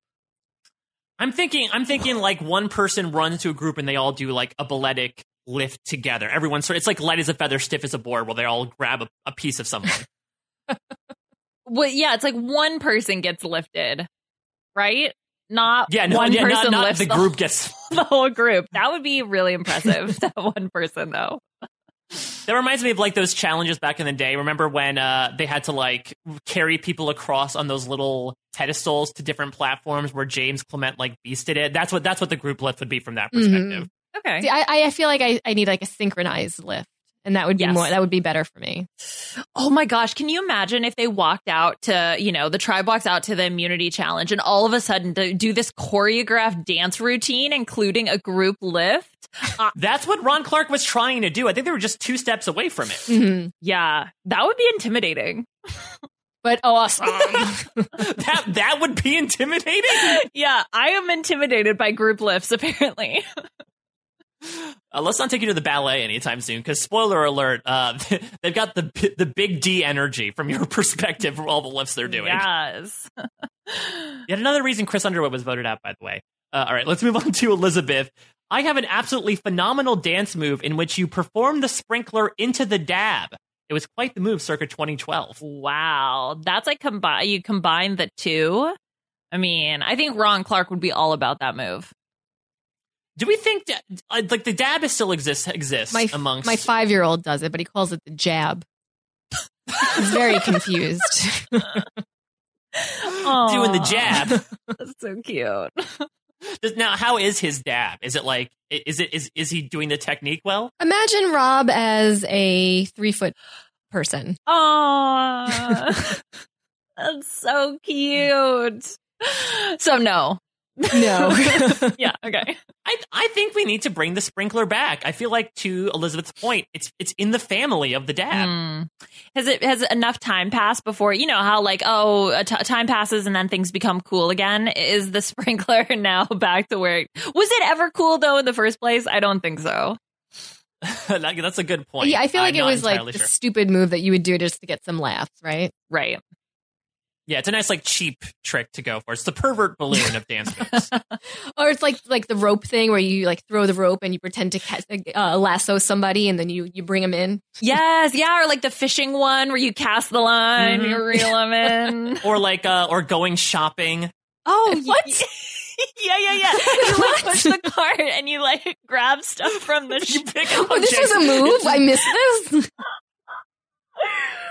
I'm thinking, I'm thinking like one person runs to a group and they all do like a balletic lift together. Everyone sort, it's like light as a feather, stiff as a board, where they all grab a, a piece of someone. Well, yeah, it's like one person gets lifted, right? Not yeah, no, one yeah, person not lifts the group gets. the whole group. That would be really impressive. that one person, though. That reminds me of like those challenges back in the day. Remember when uh, they had to like carry people across on those little pedestals to different platforms where James Clement like beasted it? That's what that's what the group lift would be from that perspective. Okay. See, I, I feel like I, I need like a synchronized lift, and that would be Yes. more. That would be better for me. Oh my gosh, can you imagine if they walked out to, you know, the tribe walks out to the immunity challenge and all of a sudden do, do this choreographed dance routine, including a group lift? Uh, That's what Ron Clark was trying to do. I think they were just two steps away from it. Mhm. yeah, that would be intimidating. But awesome. that that would be intimidating. yeah, I am intimidated by group lifts, apparently. Uh, let's not take you to the ballet anytime soon, because spoiler alert, uh, they've got the the big D energy from your perspective from all the lifts they're doing. Yes. Yet another reason Chris Underwood was voted out, by the way. Uh, all right, let's move on to Elizabeth. I have an absolutely phenomenal dance move in which you perform the sprinkler into the dab. It was quite the move circa 2012. Wow. That's like combine you combine the two. I mean, I think Ron Clark would be all about that move. Do we think that, uh, like the dab is still exists exists my amongst my five year old does it, but he calls it the jab. He's very confused. doing the jab? That's so cute. Does- Now, how is his dab? Is it like is it is is he doing the technique well? Imagine Rob as a three foot person. Aww. That's so cute. So no. No. yeah, okay. I I think we need to bring the sprinkler back. I feel like to Elizabeth's point, it's it's in the family of the dad. Hmm. Has it has enough time passed before you know how like oh a t- time passes and then things become cool again? Is the sprinkler now back to where it, was it ever cool though in the first place? I don't think so. That's a good point. Yeah, I feel I'm like it was like entirely the stupid move that you would do just to get some laughs, right? Right. Yeah, it's a nice like cheap trick to go for. It's the pervert balloon of dance moves. Or it's like like the rope thing where you like throw the rope and you pretend to catch, uh, lasso somebody and then you you bring them in. Yes, yeah, or like the fishing one where you cast the line, Mhm. you reel them in. or like uh or going shopping. Oh, What? yeah, yeah, yeah. You like push the cart and you like grab stuff from the. You pick up Oh, this was objects. a move. I missed this.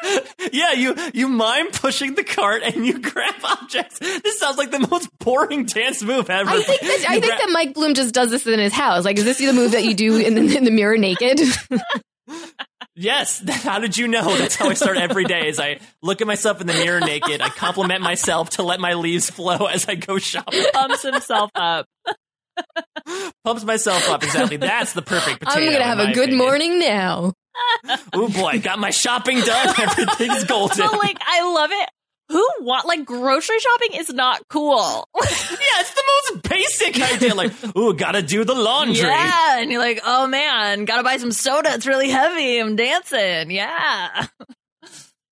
yeah, you you mime pushing the cart and you grab objects. This sounds like the most boring dance move ever. I think that I think gra- that Mike Bloom just does this in his house. Like, is this the move that you do in the, in the mirror naked? Yes. How did you know? That's how I start every day. Is I look at myself in the mirror naked. I compliment myself to let my leaves flow as I go shopping. pumps himself up. Pumps myself up. Exactly. That's the perfect potato. I'm gonna have a good opinion. morning now. Oh boy, got my shopping done. Everything's golden. But like, I love it. Who want like grocery shopping is not cool. yeah, it's the most basic idea. Like, ooh, gotta do the laundry. Yeah, and you're like, oh man, gotta buy some soda. It's really heavy. I'm dancing. Yeah.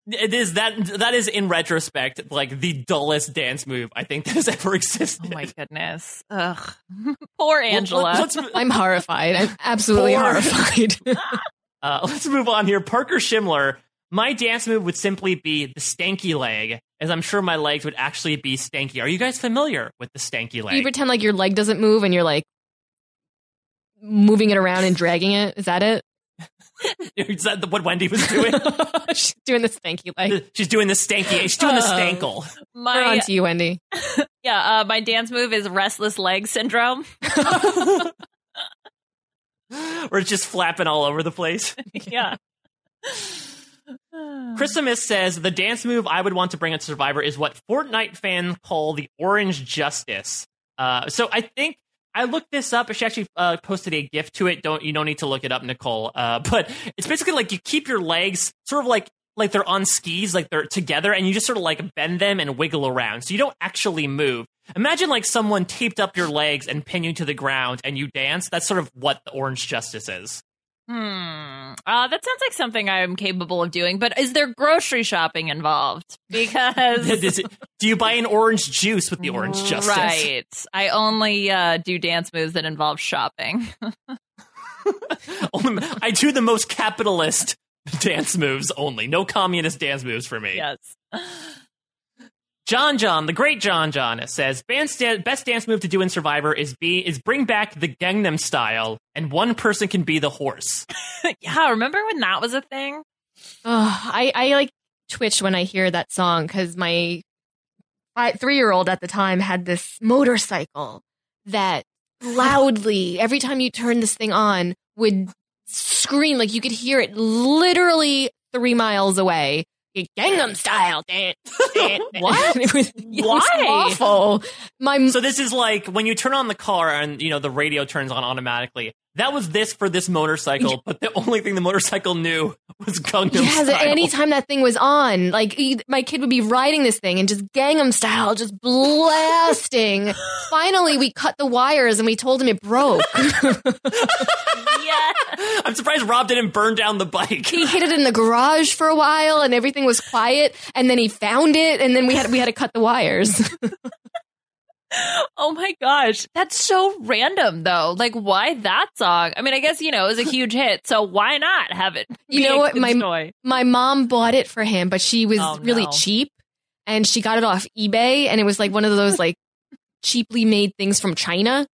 It is that that is in retrospect like the dullest dance move I think that has ever existed. Oh my goodness. Ugh. Poor Angela. Let's, I'm horrified. I'm absolutely Poor- horrified. Uh, let's move on here. Parker Schimler. My dance move would simply be the stanky leg, as I'm sure my legs would actually be stanky. Are you guys familiar with the stanky leg? you pretend like your leg doesn't move and you're like moving it around and dragging it. Is that it? is that the- what Wendy was doing? She's doing the stanky leg. She's doing the stanky. She's doing the Oh. stankle. We're my on to you, Wendy. yeah, uh, my dance move is restless leg syndrome. Where it's just flapping all over the place. yeah. Christmas says the dance move I would want to bring at Survivor is what Fortnite fans call the Orange Justice. Uh, so I think I looked this up. She actually uh, posted a gift to it. Don't you don't need to look it up, Nicole. Uh, but it's basically like you keep your legs sort of like like they're on skis, like they're together, and you just sort of like bend them and wiggle around, so you don't actually move. Imagine like someone taped up your legs and pinned you to the ground, and you dance. That's sort of what the Orange Justice is. Hmm. Uh, that sounds like something I'm capable of doing, but is there grocery shopping involved? Because it- do you buy an orange juice with the Orange Justice? right, I only uh, do dance moves that involve shopping. I do the most capitalist dance moves only. No communist dance moves for me. yes. John John, the great John John, says best dance move to do in Survivor is be is bring back the Gangnam style, and one person can be the horse. yeah, remember when that was a thing? Oh, I, I like twitch when I hear that song because my three year old at the time had this motorcycle that loudly, every time you turn this thing on, would scream like you could hear it literally three miles away. Gangnam style. what? It was, it was Why? awful. My So this is like when you turn on the car and you know the radio turns on automatically. That was this for this motorcycle, but the only thing the motorcycle knew was Gangnam Yes, style. anytime that thing was on, like my kid would be riding this thing and just Gangnam style, just blasting. Finally, we cut the wires and we told him it broke. yeah. I'm surprised Rob didn't burn down the bike. he hid it in the garage for a while and everything was quiet, and then he found it, and then we had we had to cut the wires. Oh my gosh. That's so random though. Like why that song? I mean, I guess, you know, it was a huge hit, so why not have it? You know what? My toy? my mom bought it for him, but she was Oh, really no. cheap, and she got it off eBay, and it was like one of those like cheaply made things from China,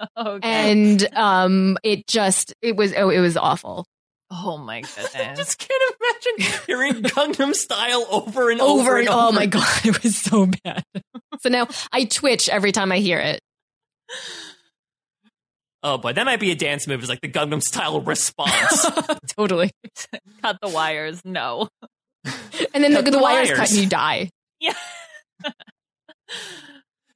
Okay. and um, it just it was oh it was awful. Oh my god. I just can't imagine hearing Gangnam style over and over, over and oh over. my god, it was so bad. so now I twitch every time I hear it. Oh boy, that might be a dance move. Is like the Gangnam style response. totally. Cut the wires. No. And then the, the, the wires wires. cut and you die. Yeah.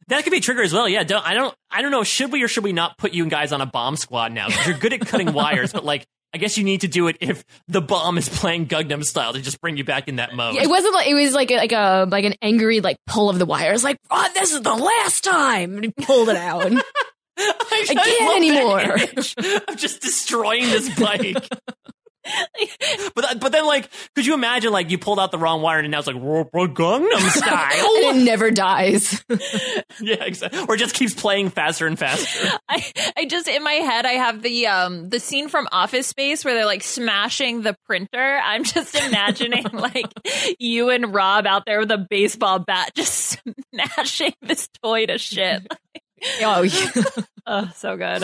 that could be a trigger as well. Yeah, don't, I don't. I don't know. Should we or should we not put you guys on a bomb squad now? you're good at cutting wires, but like. I guess you need to do it if the bomb is playing Gangnam style to just bring you back in that mode. It wasn't like it was like a, like a like an angry like pull of the wires. Like oh, this is the last time. And he pulled it out. I, I can't that anymore. of just destroying this bike. but but then like, could you imagine like you pulled out the wrong wire and now it's like "Ro- ro- Gangnam style? and it never dies. yeah, exactly. Or just keeps playing faster and faster. I, I just in my head I have the um the scene from Office Space where they're like smashing the printer. I'm just imagining like you and Rob out there with a baseball bat just smashing this toy to shit. oh, yeah. Oh, so good.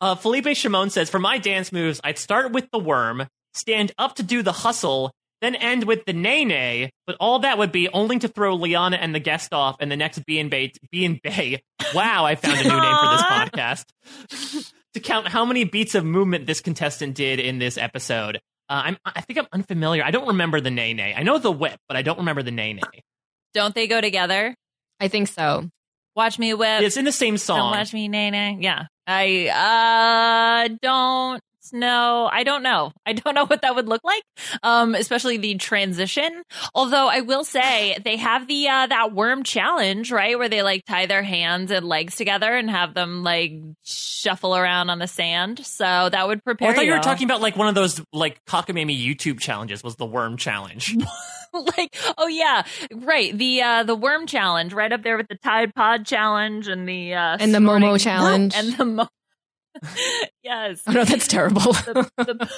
Uh, Felipe Shimon says, for my dance moves, I'd start with the worm, stand up to do the hustle, then end with the nay nay, but all that would be only to throw Liana and the guest off and the next B and Bay. B and Bay. Wow, I found a new name for this podcast. to count how many beats of movement this contestant did in this episode. Uh, I'm, I think I'm unfamiliar. I don't remember the nay nay. I know the whip, but I don't remember the nay nay. Don't they go together? I think so. Watch me whip. It's in the same Don't song. watch me nay nay. Yeah. I uh don't know. I don't know. I don't know what that would look like. Um, especially the transition. Although I will say they have the uh that worm challenge, right? Where they like tie their hands and legs together and have them like shuffle around on the sand. So that would Oh, prepare I thought you were talking about like one of those like cockamamie YouTube challenges was the worm challenge. like oh yeah right the uh the worm challenge right up there with the tide pod challenge and the uh And the Momo challenge. and the mo- yes Oh no, that's terrible. the, the,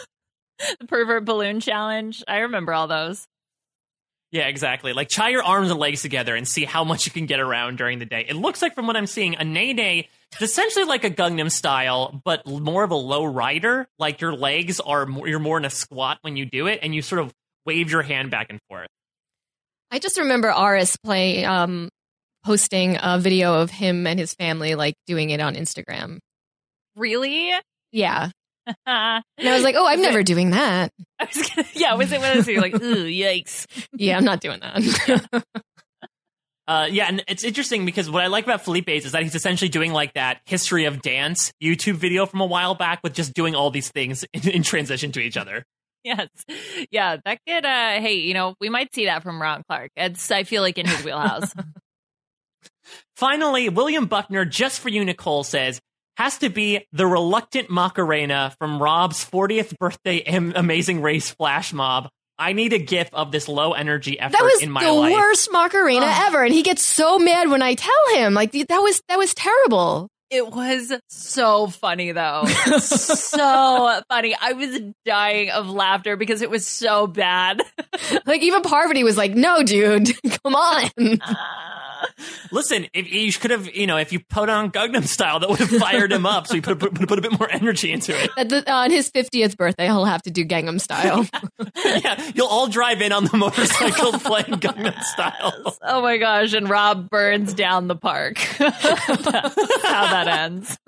the pervert balloon challenge i remember all those Yeah, exactly. Like tie your arms and legs together and see how much you can get around during the day. It looks like from what I'm seeing, a nay nay is essentially like a Gangnam style, but more of a low rider. Like your legs are more, you're more in a squat when you do it, and you sort of wave your hand back and forth. I just remember Aris play um posting a video of him and his family like doing it on Instagram. Really Yeah. And I was like, "Oh, I'm Was it- never doing that." was gonna, yeah was it one of those you're like ooh yikes Yeah, I'm not doing that. Uh, yeah, and it's interesting because what I like about Felipe's is that he's essentially doing like that history of dance YouTube video from a while back with just doing all these things in, in transition to each other. yes yeah that could uh hey you know we might see that from ron clark it's i feel like in his wheelhouse Finally, William Buckner, just for you, Nicole, says, has to be the reluctant Macarena from Rob's 40th birthday Am- Amazing Race flash mob. I need a gif of this low energy effort that was in my the life. worst Macarena ever, and he gets so mad when I tell him. Like that was that was terrible. It was so funny though. so funny. I was dying of laughter because it was so bad. like even Parvati was like, "No, dude, come on." Uh, Listen, if you could have, you know, if you put on Gangnam Style, that would have fired him up. So you put, put, put a bit more energy into it. On his 50th birthday, he'll have to do Gangnam Style. yeah, you'll all drive in on the motorcycle playing Gangnam Style. Oh my gosh! And Rob burns down the park. That's how that ends.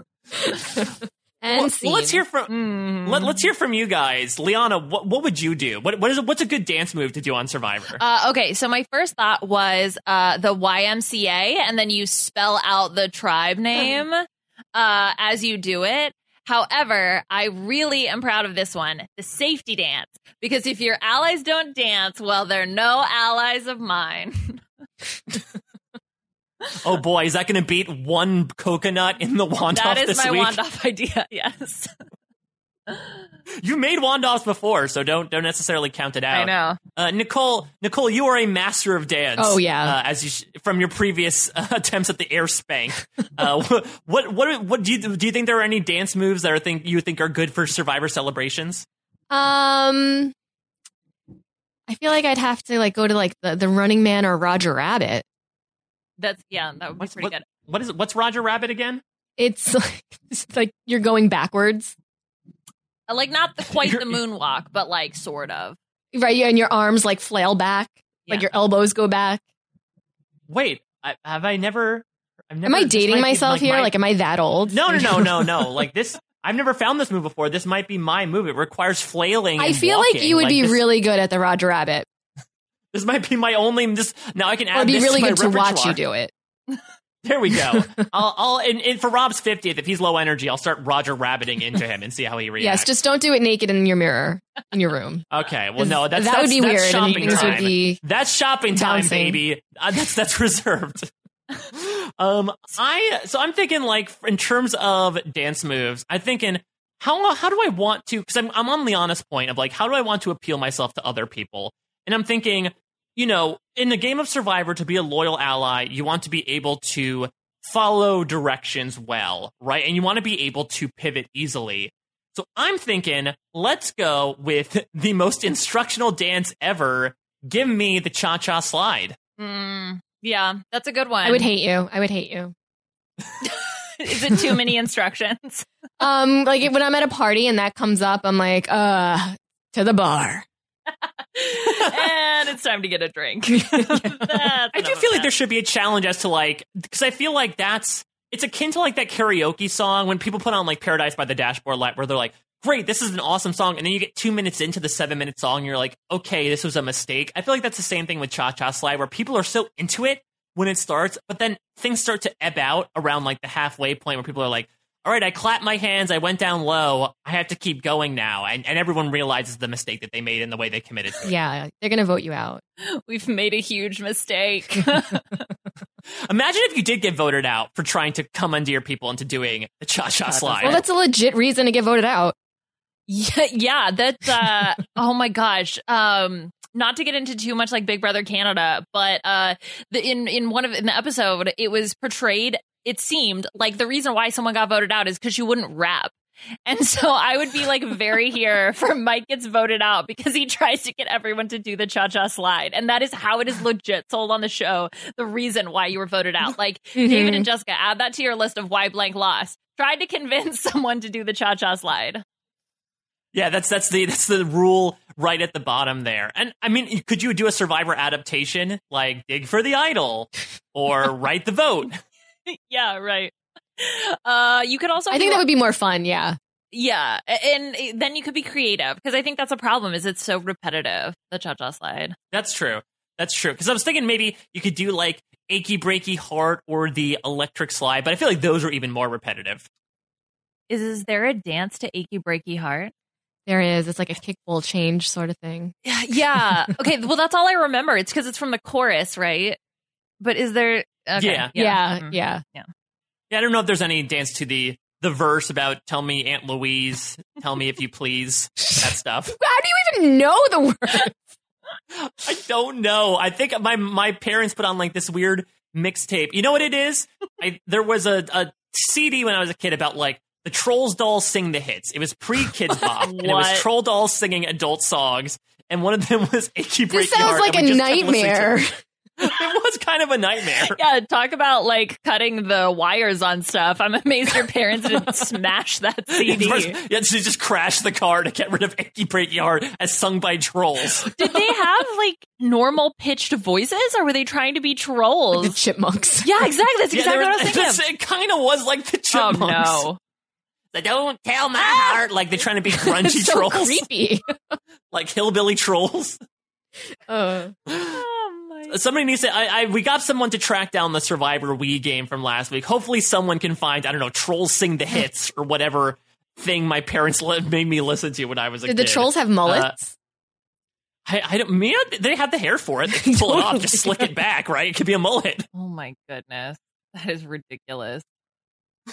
Well, well, let's hear from let, us hear from you guys, Liana. What what would you do? What what is what's a good dance move to do on Survivor? Uh, okay, so my first thought was uh, the YMCA, and then you spell out the tribe name uh, as you do it. However, I really am proud of this one, the safety dance, because if your allies don't dance, well, they're no allies of mine. oh boy, is that going to beat one coconut in the wand that is this my week? wand off idea. Yes, You made wand offs before, so don't don't necessarily count it out. I know. Uh, Nicole, Nicole, you are a master of dance. Oh, yeah. uh, as you sh- from your previous uh, attempts at the air spank. Uh, what what what do you do? You think there are any dance moves that are think you think are good for Survivor celebrations? Um, I feel like I'd have to like go to like the, the Running Man or Roger Rabbit. That's yeah, that would be What's pretty what, good. what is? What's Roger Rabbit again? It's like, it's like you're going backwards, Uh, Like not the, quite the moonwalk, but like sort of. right? yeah, And your arms like flail back, Yeah. like your elbows go back. Wait, I, have I never? I've never Am I dating might be, myself here? my- like, am I that old? no, no, no, no, no. Like this, I've never found this move before. This might be my move. It requires flailing. I and feel like you would be this, really good at the Roger Rabbit. This might be my only. This now I can add. it'd be this really to good to watch you do it. There we go. I'll, I'll and, and for Rob's fiftieth, if he's low energy, I'll start Roger rabbiting into him and see how he reacts. Yes, just don't do it naked in your mirror in your room. okay. Well, no, that's that would that's- be that's weird, Shopping things would be That's shopping time, bouncing. baby. Uh, that's that's reserved. um, I so I'm thinking like in terms of dance moves. I'm thinking how how do I want to? Because I'm I'm on Liana's point of like how do I want to appeal myself to other people? And I'm thinking, you know, in the game of Survivor, to be a loyal ally, you want to be able to follow directions well, right? And you want to be able to pivot easily. So I'm thinking, let's go with the most instructional dance ever. Give me the cha cha slide. Mm, yeah, that's a good one. I would hate you. I would hate you. Is it too many instructions? Um, like when I'm at a party and that comes up, I'm like, uh, to the bar. and it's time to get a drink. I do feel like there should be a challenge as to like because I feel like that's it's akin to like that karaoke song when people put on like Paradise by the Dashboard Light where they're like, great, this is an awesome song, and then you get two minutes into the seven minute song, and you're like, okay, this was a mistake. I feel like that's the same thing with Cha Cha Slide where people are so into it when it starts, but then things start to ebb out around like the halfway point where people are like. All right, I clapped my hands. I went down low. I have to keep going now, and, and everyone realizes the mistake that they made in the way they committed to it. Yeah, they're gonna vote you out. We've made a huge mistake. Imagine if you did get voted out for trying to come under your people into doing the cha cha slide. Well, that's a legit reason to get voted out. yeah, yeah, that's uh oh my gosh. Um not to get into too much like Big Brother Canada, but uh the in in one of in the episode it was portrayed it seemed like the reason why someone got voted out is cuz she wouldn't rap. And so I would be like very here for Mike gets voted out because he tries to get everyone to do the cha cha slide. And that is how it is legit sold on the show. The reason why you were voted out. Like mm-hmm. David and Jessica, add that to your list of why blank lost. Tried to convince someone to do the cha cha slide. yeah, that's that's the that's the rule right at the bottom there. And I mean, could you do a Survivor adaptation like dig for the idol or write the vote? yeah, right. Uh, you could also. I think that would be more fun. Yeah. Yeah, and then you could be creative because I think that's a problem. Is it's so repetitive the cha cha slide. That's true. That's true. Because I was thinking maybe you could do like achy breaky heart or the electric slide, but I feel like those are even more repetitive. Is is there a dance to achy breaky heart? There is. It's like a kickball change sort of thing. Yeah, yeah. okay, well that's all I remember. It's because it's from the chorus, right? But is there? Okay. Yeah. Yeah. Mhm. Yeah. Yeah, I don't know if there's any dance to the the verse about "Tell me, Aunt Louise, tell me if you please," that stuff. How do you even know the word? I don't know. I think my my parents put on like this weird mixtape. You know what it is? I there was a, a CD when I was a kid about like the Trolls dolls sing the hits. It was pre Kidz Bop, and it was What? Troll dolls singing adult songs, and one of them was "Achy Breaky This sounds Heart," like a we just kept listening to nightmare. It. it was kind of a nightmare. Yeah, talk about like cutting the wires on stuff. I'm amazed your parents didn't smash that CD. First, yeah, she just crashed the car to get rid of "Achy Breaky Heart" as sung by trolls. Did they have like normal pitched voices, or were they trying to be trolls? The chipmunks. yeah, exactly. That's exactly they were- what I was thinking. It kind of was like the chipmunks. Oh chipmunks. no! They don't tell my heart like they're trying to be grungy It's so trolls, creepy. like hillbilly trolls. Uh, Oh! Somebody needs to. I, I we got someone to track down the Survivor Wii game from last week. Hopefully, someone can find I don't know trolls sing the hits or whatever thing my parents li- made me listen to when I was a did kid. Did the trolls have mullets? Uh, I, I don't. Me, they have the hair for it. They can pull it off, oh just slick it back. Right? It could be a mullet. Oh my goodness, that is ridiculous.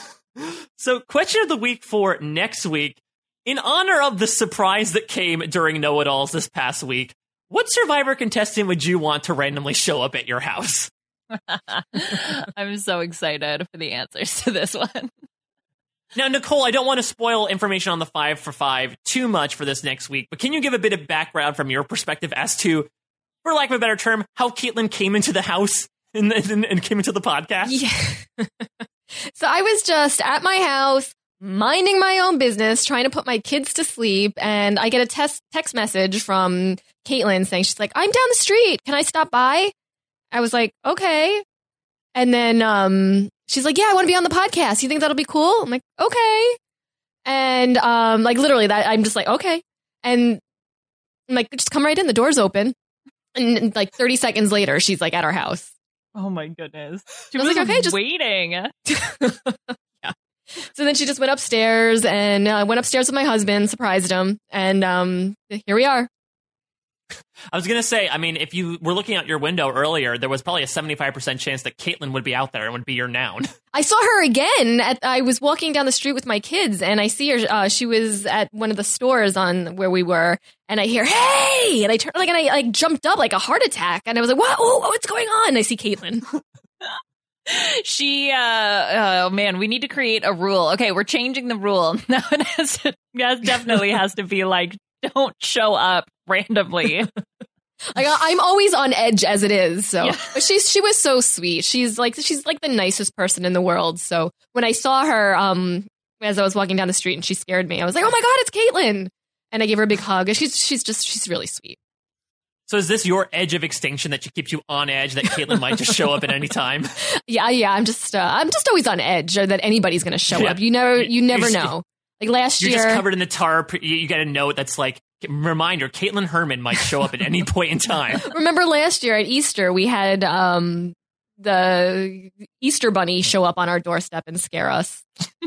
So, question of the week for next week, in honor of the surprise that came during Know It Alls this past week, what Survivor contestant would you want to randomly show up at your house? I'm so excited for the answers to this one. Now, Nicole, I don't want to spoil information on the five for five too much for this next week, but can you give a bit of background from your perspective as to, for lack of a better term, how Caitlin came into the house and, and, and came into the podcast? Yeah. so I was just at my house, minding my own business, trying to put my kids to sleep, and I get a test text message from Caitlin saying she's like, "I'm down the street. Can I stop by?" I was like, "Okay." And then um, she's like, "Yeah, I want to be on the podcast. You think that'll be cool?" I'm like, "Okay." And um, like literally, that I'm just like, "Okay." And I'm like, "Just come right in. The door's open." And like 30 seconds later, she's like at our house. Oh my goodness, she was was, like, okay, just- waiting. Yeah. So then she just went upstairs and uh, went upstairs with my husband, surprised him, and um, here we are. I was going to say, I mean, if you were looking out your window earlier, there was probably a 75% chance that Caitlin would be out there and would be your noun. I saw her again. At, I was walking down the street with my kids, and I see her. Uh, she was at one of the stores on where we were, and I hear "Hey!" and I turn like and I like jumped up like a heart attack, and I was like, "What? Oh, what's going on?" And I see Caitlin. She, uh, oh man, we need to create a rule. Okay, we're changing the rule. Now it has to, that definitely has to be like, don't show up randomly. Like I- I'm always on edge as it is. So, Yeah. but she's she was so sweet. She's like she's like the nicest person in the world. So when I saw her, um, as I was walking down the street and she scared me, I was like, oh my god, it's Caitlin, and I gave her a big hug. And she's she's just she's really sweet. So is this your edge of extinction that keeps you on edge that Caitlin might just show up at any time? Yeah, yeah. I'm just uh, I'm just always on edge or that anybody's gonna show Yeah. up. You never you never You're- know. Like last year. You're year, just covered in the tarp. You, you get a note that's like, reminder, Caitlin Herman might show up at any point in time. remember last year at Easter we had um the Easter bunny show up on our doorstep and scare us.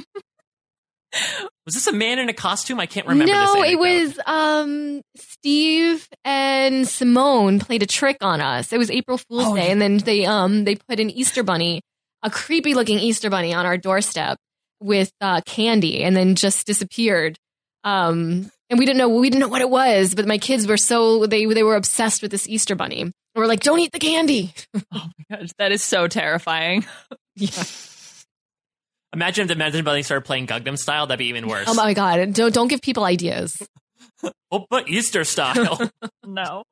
Was this a man in a costume? I can't remember no, it was um Steve and Simone played a trick on us. It was April Fool's Oh, Day, yeah. and then they um they put an Easter bunny, a creepy looking Easter bunny, on our doorstep with uh, candy, and then just disappeared. Um, and we didn't know we didn't know what it was, but my kids were so they they were obsessed with this Easter bunny. And we're like, don't eat the candy. oh my gosh, that is so terrifying. yeah. Imagine if the Imagine Bunny started playing Gangnam Style. That'd be even worse. Oh my god! Don't don't give people ideas. oh, but Easter style. No.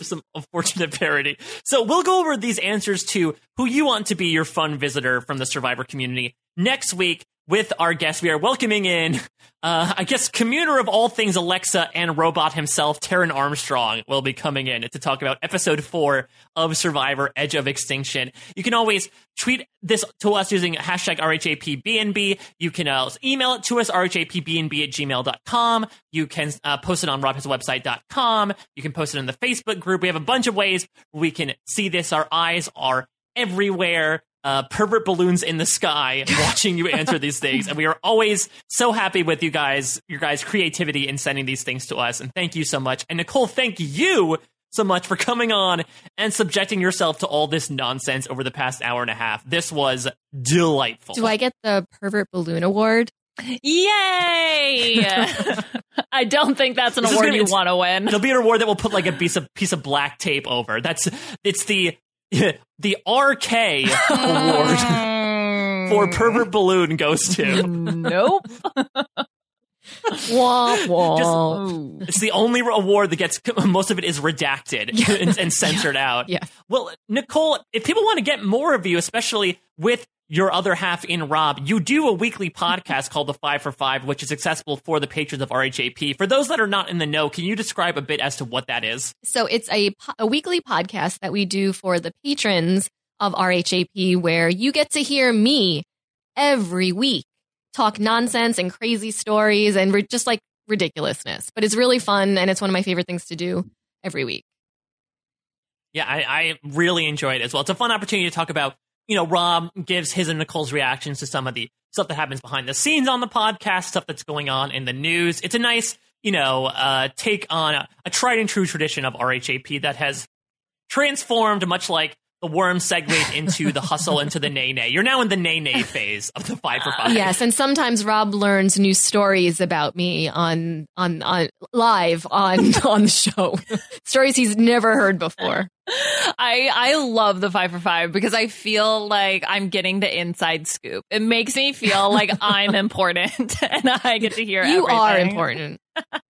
some unfortunate parody. So we'll go over these answers to who you want to be your fun visitor from the Survivor community next week with our guest. We are welcoming in, uh, I guess, commuter of all things Alexa and robot himself, Taryn Armstrong, will be coming in to talk about episode four of Survivor Edge of Extinction. You can always tweet this to us using hashtag RHAPBNB. You can uh, email it to us, RHAPBNB at gmail.com. You can uh, post it on robhasawebsite.com. You can post it in the Facebook group. We have a bunch of ways we can see this. Our eyes are everywhere. Uh, pervert balloons in the sky watching you answer these things. And we are always so happy with you guys, your guys' creativity in sending these things to us. And thank you so much. And Nicole, thank you so much for coming on and subjecting yourself to all this nonsense over the past hour and a half. This was delightful. Do I get the pervert balloon award? Yay! I don't think that's an This award gonna- you want to win. There'll be an award that will put like a piece of piece of black tape over. That's it's the the RK award hmm. for pervert balloon goes to. nope. wah, wah. It's the only award that gets most of it is redacted and, and censored out. Yeah. Well, Nicole, if people want to get more of you, especially with your other half in Rob, you do a weekly podcast called The Five for Five, which is accessible for the patrons of RHAP. For those that are not in the know, can you describe a bit as to what that is? So it's a, a weekly podcast that we do for the patrons of RHAP where you get to hear me every week talk nonsense and crazy stories and ri- just like ridiculousness. But it's really fun and it's one of my favorite things to do every week. Yeah, I, I really enjoy it as well. It's a fun opportunity to talk about, you know, Rob gives his and Nicole's reactions to some of the stuff that happens behind the scenes on the podcast, stuff that's going on in the news. It's a nice, you know, uh, take on a, a tried and true tradition of RHAP that has transformed much like the worm segued into the hustle into the nay nay. You're now in the nay nay phase of the five for five. Yes, and sometimes Rob learns new stories about me on on on live on on the show. stories he's never heard before. I I love the five for five because I feel like I'm getting the inside scoop. It makes me feel like I'm important and I get to hear. You are important.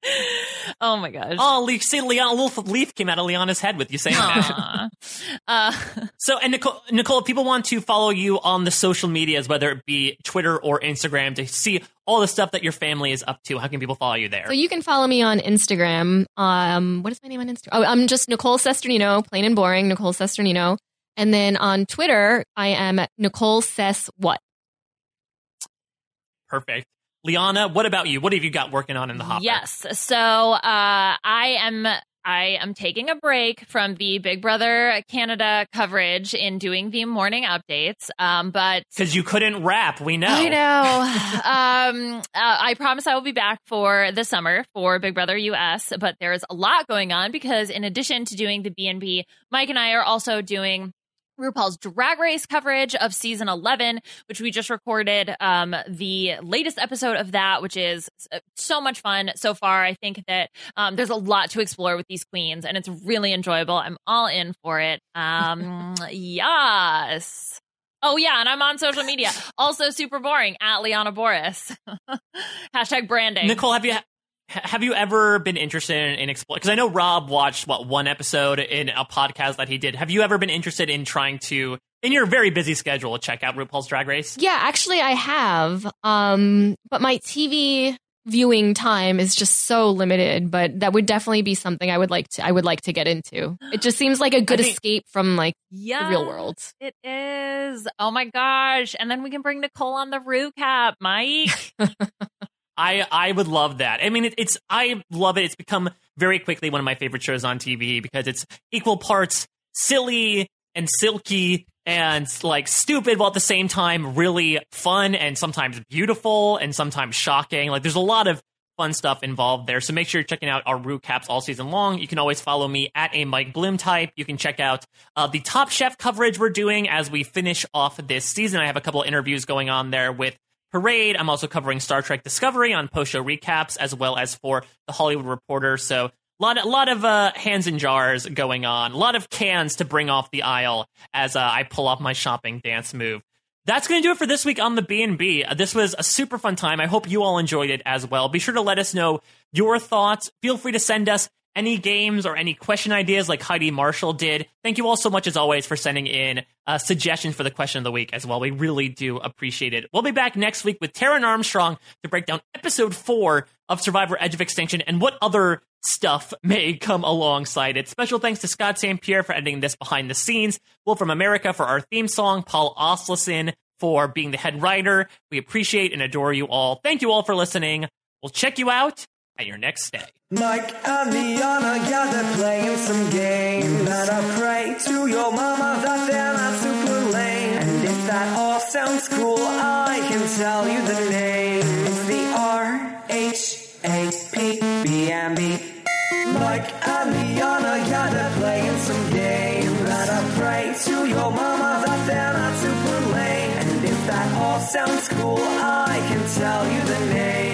Oh my gosh. Oh, Leaf, see, Leon, a little leaf came out of Liana's head with you saying that. Uh, So, and Nicole, Nicole, people want to follow you on the social medias, whether it be Twitter or Instagram, to see all the stuff that your family is up to, how can people follow you there? So you can follow me on Instagram. Um, what is my name on Instagram? Oh, I'm just Nicole Cesternino, plain and boring, Nicole Cesternino. And then on Twitter, I am at Nicole Sess What. Perfect. Liana, what about you? What have you got working on in the hopper? Yes. So uh, I am. I am taking a break from the Big Brother Canada coverage in doing the morning updates. Um, but Because you couldn't rap, we know. I know. um, uh, I promise I will be back for the summer for Big Brother US, but there's a lot going on because in addition to doing the B&B, Mike and I are also doing RuPaul's Drag Race coverage of season 11, which we just recorded um, the latest episode of that, which is uh, so much fun so far. I think that um, there's a lot to explore with these queens, and it's really enjoyable. I'm all in for it. Um, yes. Oh yeah, and I'm on social media. Also super boring at Liana Boraas. Hashtag branding. Nicole, have you have you ever been interested in, in exploring? Because I know Rob watched what one episode in a podcast that he did. Have you ever been interested in trying to, in your very busy schedule, check out RuPaul's Drag Race? Yeah, actually, I have. Um, but my TV viewing time is just so limited. But that would definitely be something I would like to. I would like to get into. It just seems like a good think- escape from like yeah, the real world. It is. Oh my gosh! And then we can bring Nicole on the recap, Mike. I I would love that. I mean, it, it's I love it. It's become very quickly one of my favorite shows on TV because it's equal parts silly and silky and like stupid while at the same time really fun and sometimes beautiful and sometimes shocking. Like there's a lot of fun stuff involved there. So make sure you're checking out our recaps all season long. You can always follow me at a Mike Bloom type. You can check out uh, the Top Chef coverage we're doing as we finish off this season. I have a couple interviews going on there with Parade. I'm also covering Star Trek Discovery on post show recaps as well as for the Hollywood Reporter. So a lot, a lot of uh, hands in jars going on. A lot of cans to bring off the aisle as uh, I pull off my shopping dance move. That's going to do it for this week on the B&B. This was a super fun time. I hope you all enjoyed it as well. Be sure to let us know your thoughts. Feel free to send us any games or any question ideas like Heidi Marshall did. Thank you all so much, as always, for sending in uh, suggestions for the question of the week as well. We really do appreciate it. We'll be back next week with Taryn Armstrong to break down episode four of Survivor Edge of Extinction and what other stuff may come alongside it. Special thanks to Scott St. Pierre for editing this behind the scenes, Will from America for our theme song, Paul Oslison for being the head writer. We appreciate and adore you all. Thank you all for listening. We'll check you out at your next stay. Mike and Liana, yeah, they're playing some games. Better pray to your mama that they're not super lame. And if that all sounds cool, I can tell you the name. It's the R H A P B M B. Mike and Liana, yeah, they're playing some games. Better pray to your mama that they're not super lame. And if that all sounds cool, I can tell you the name.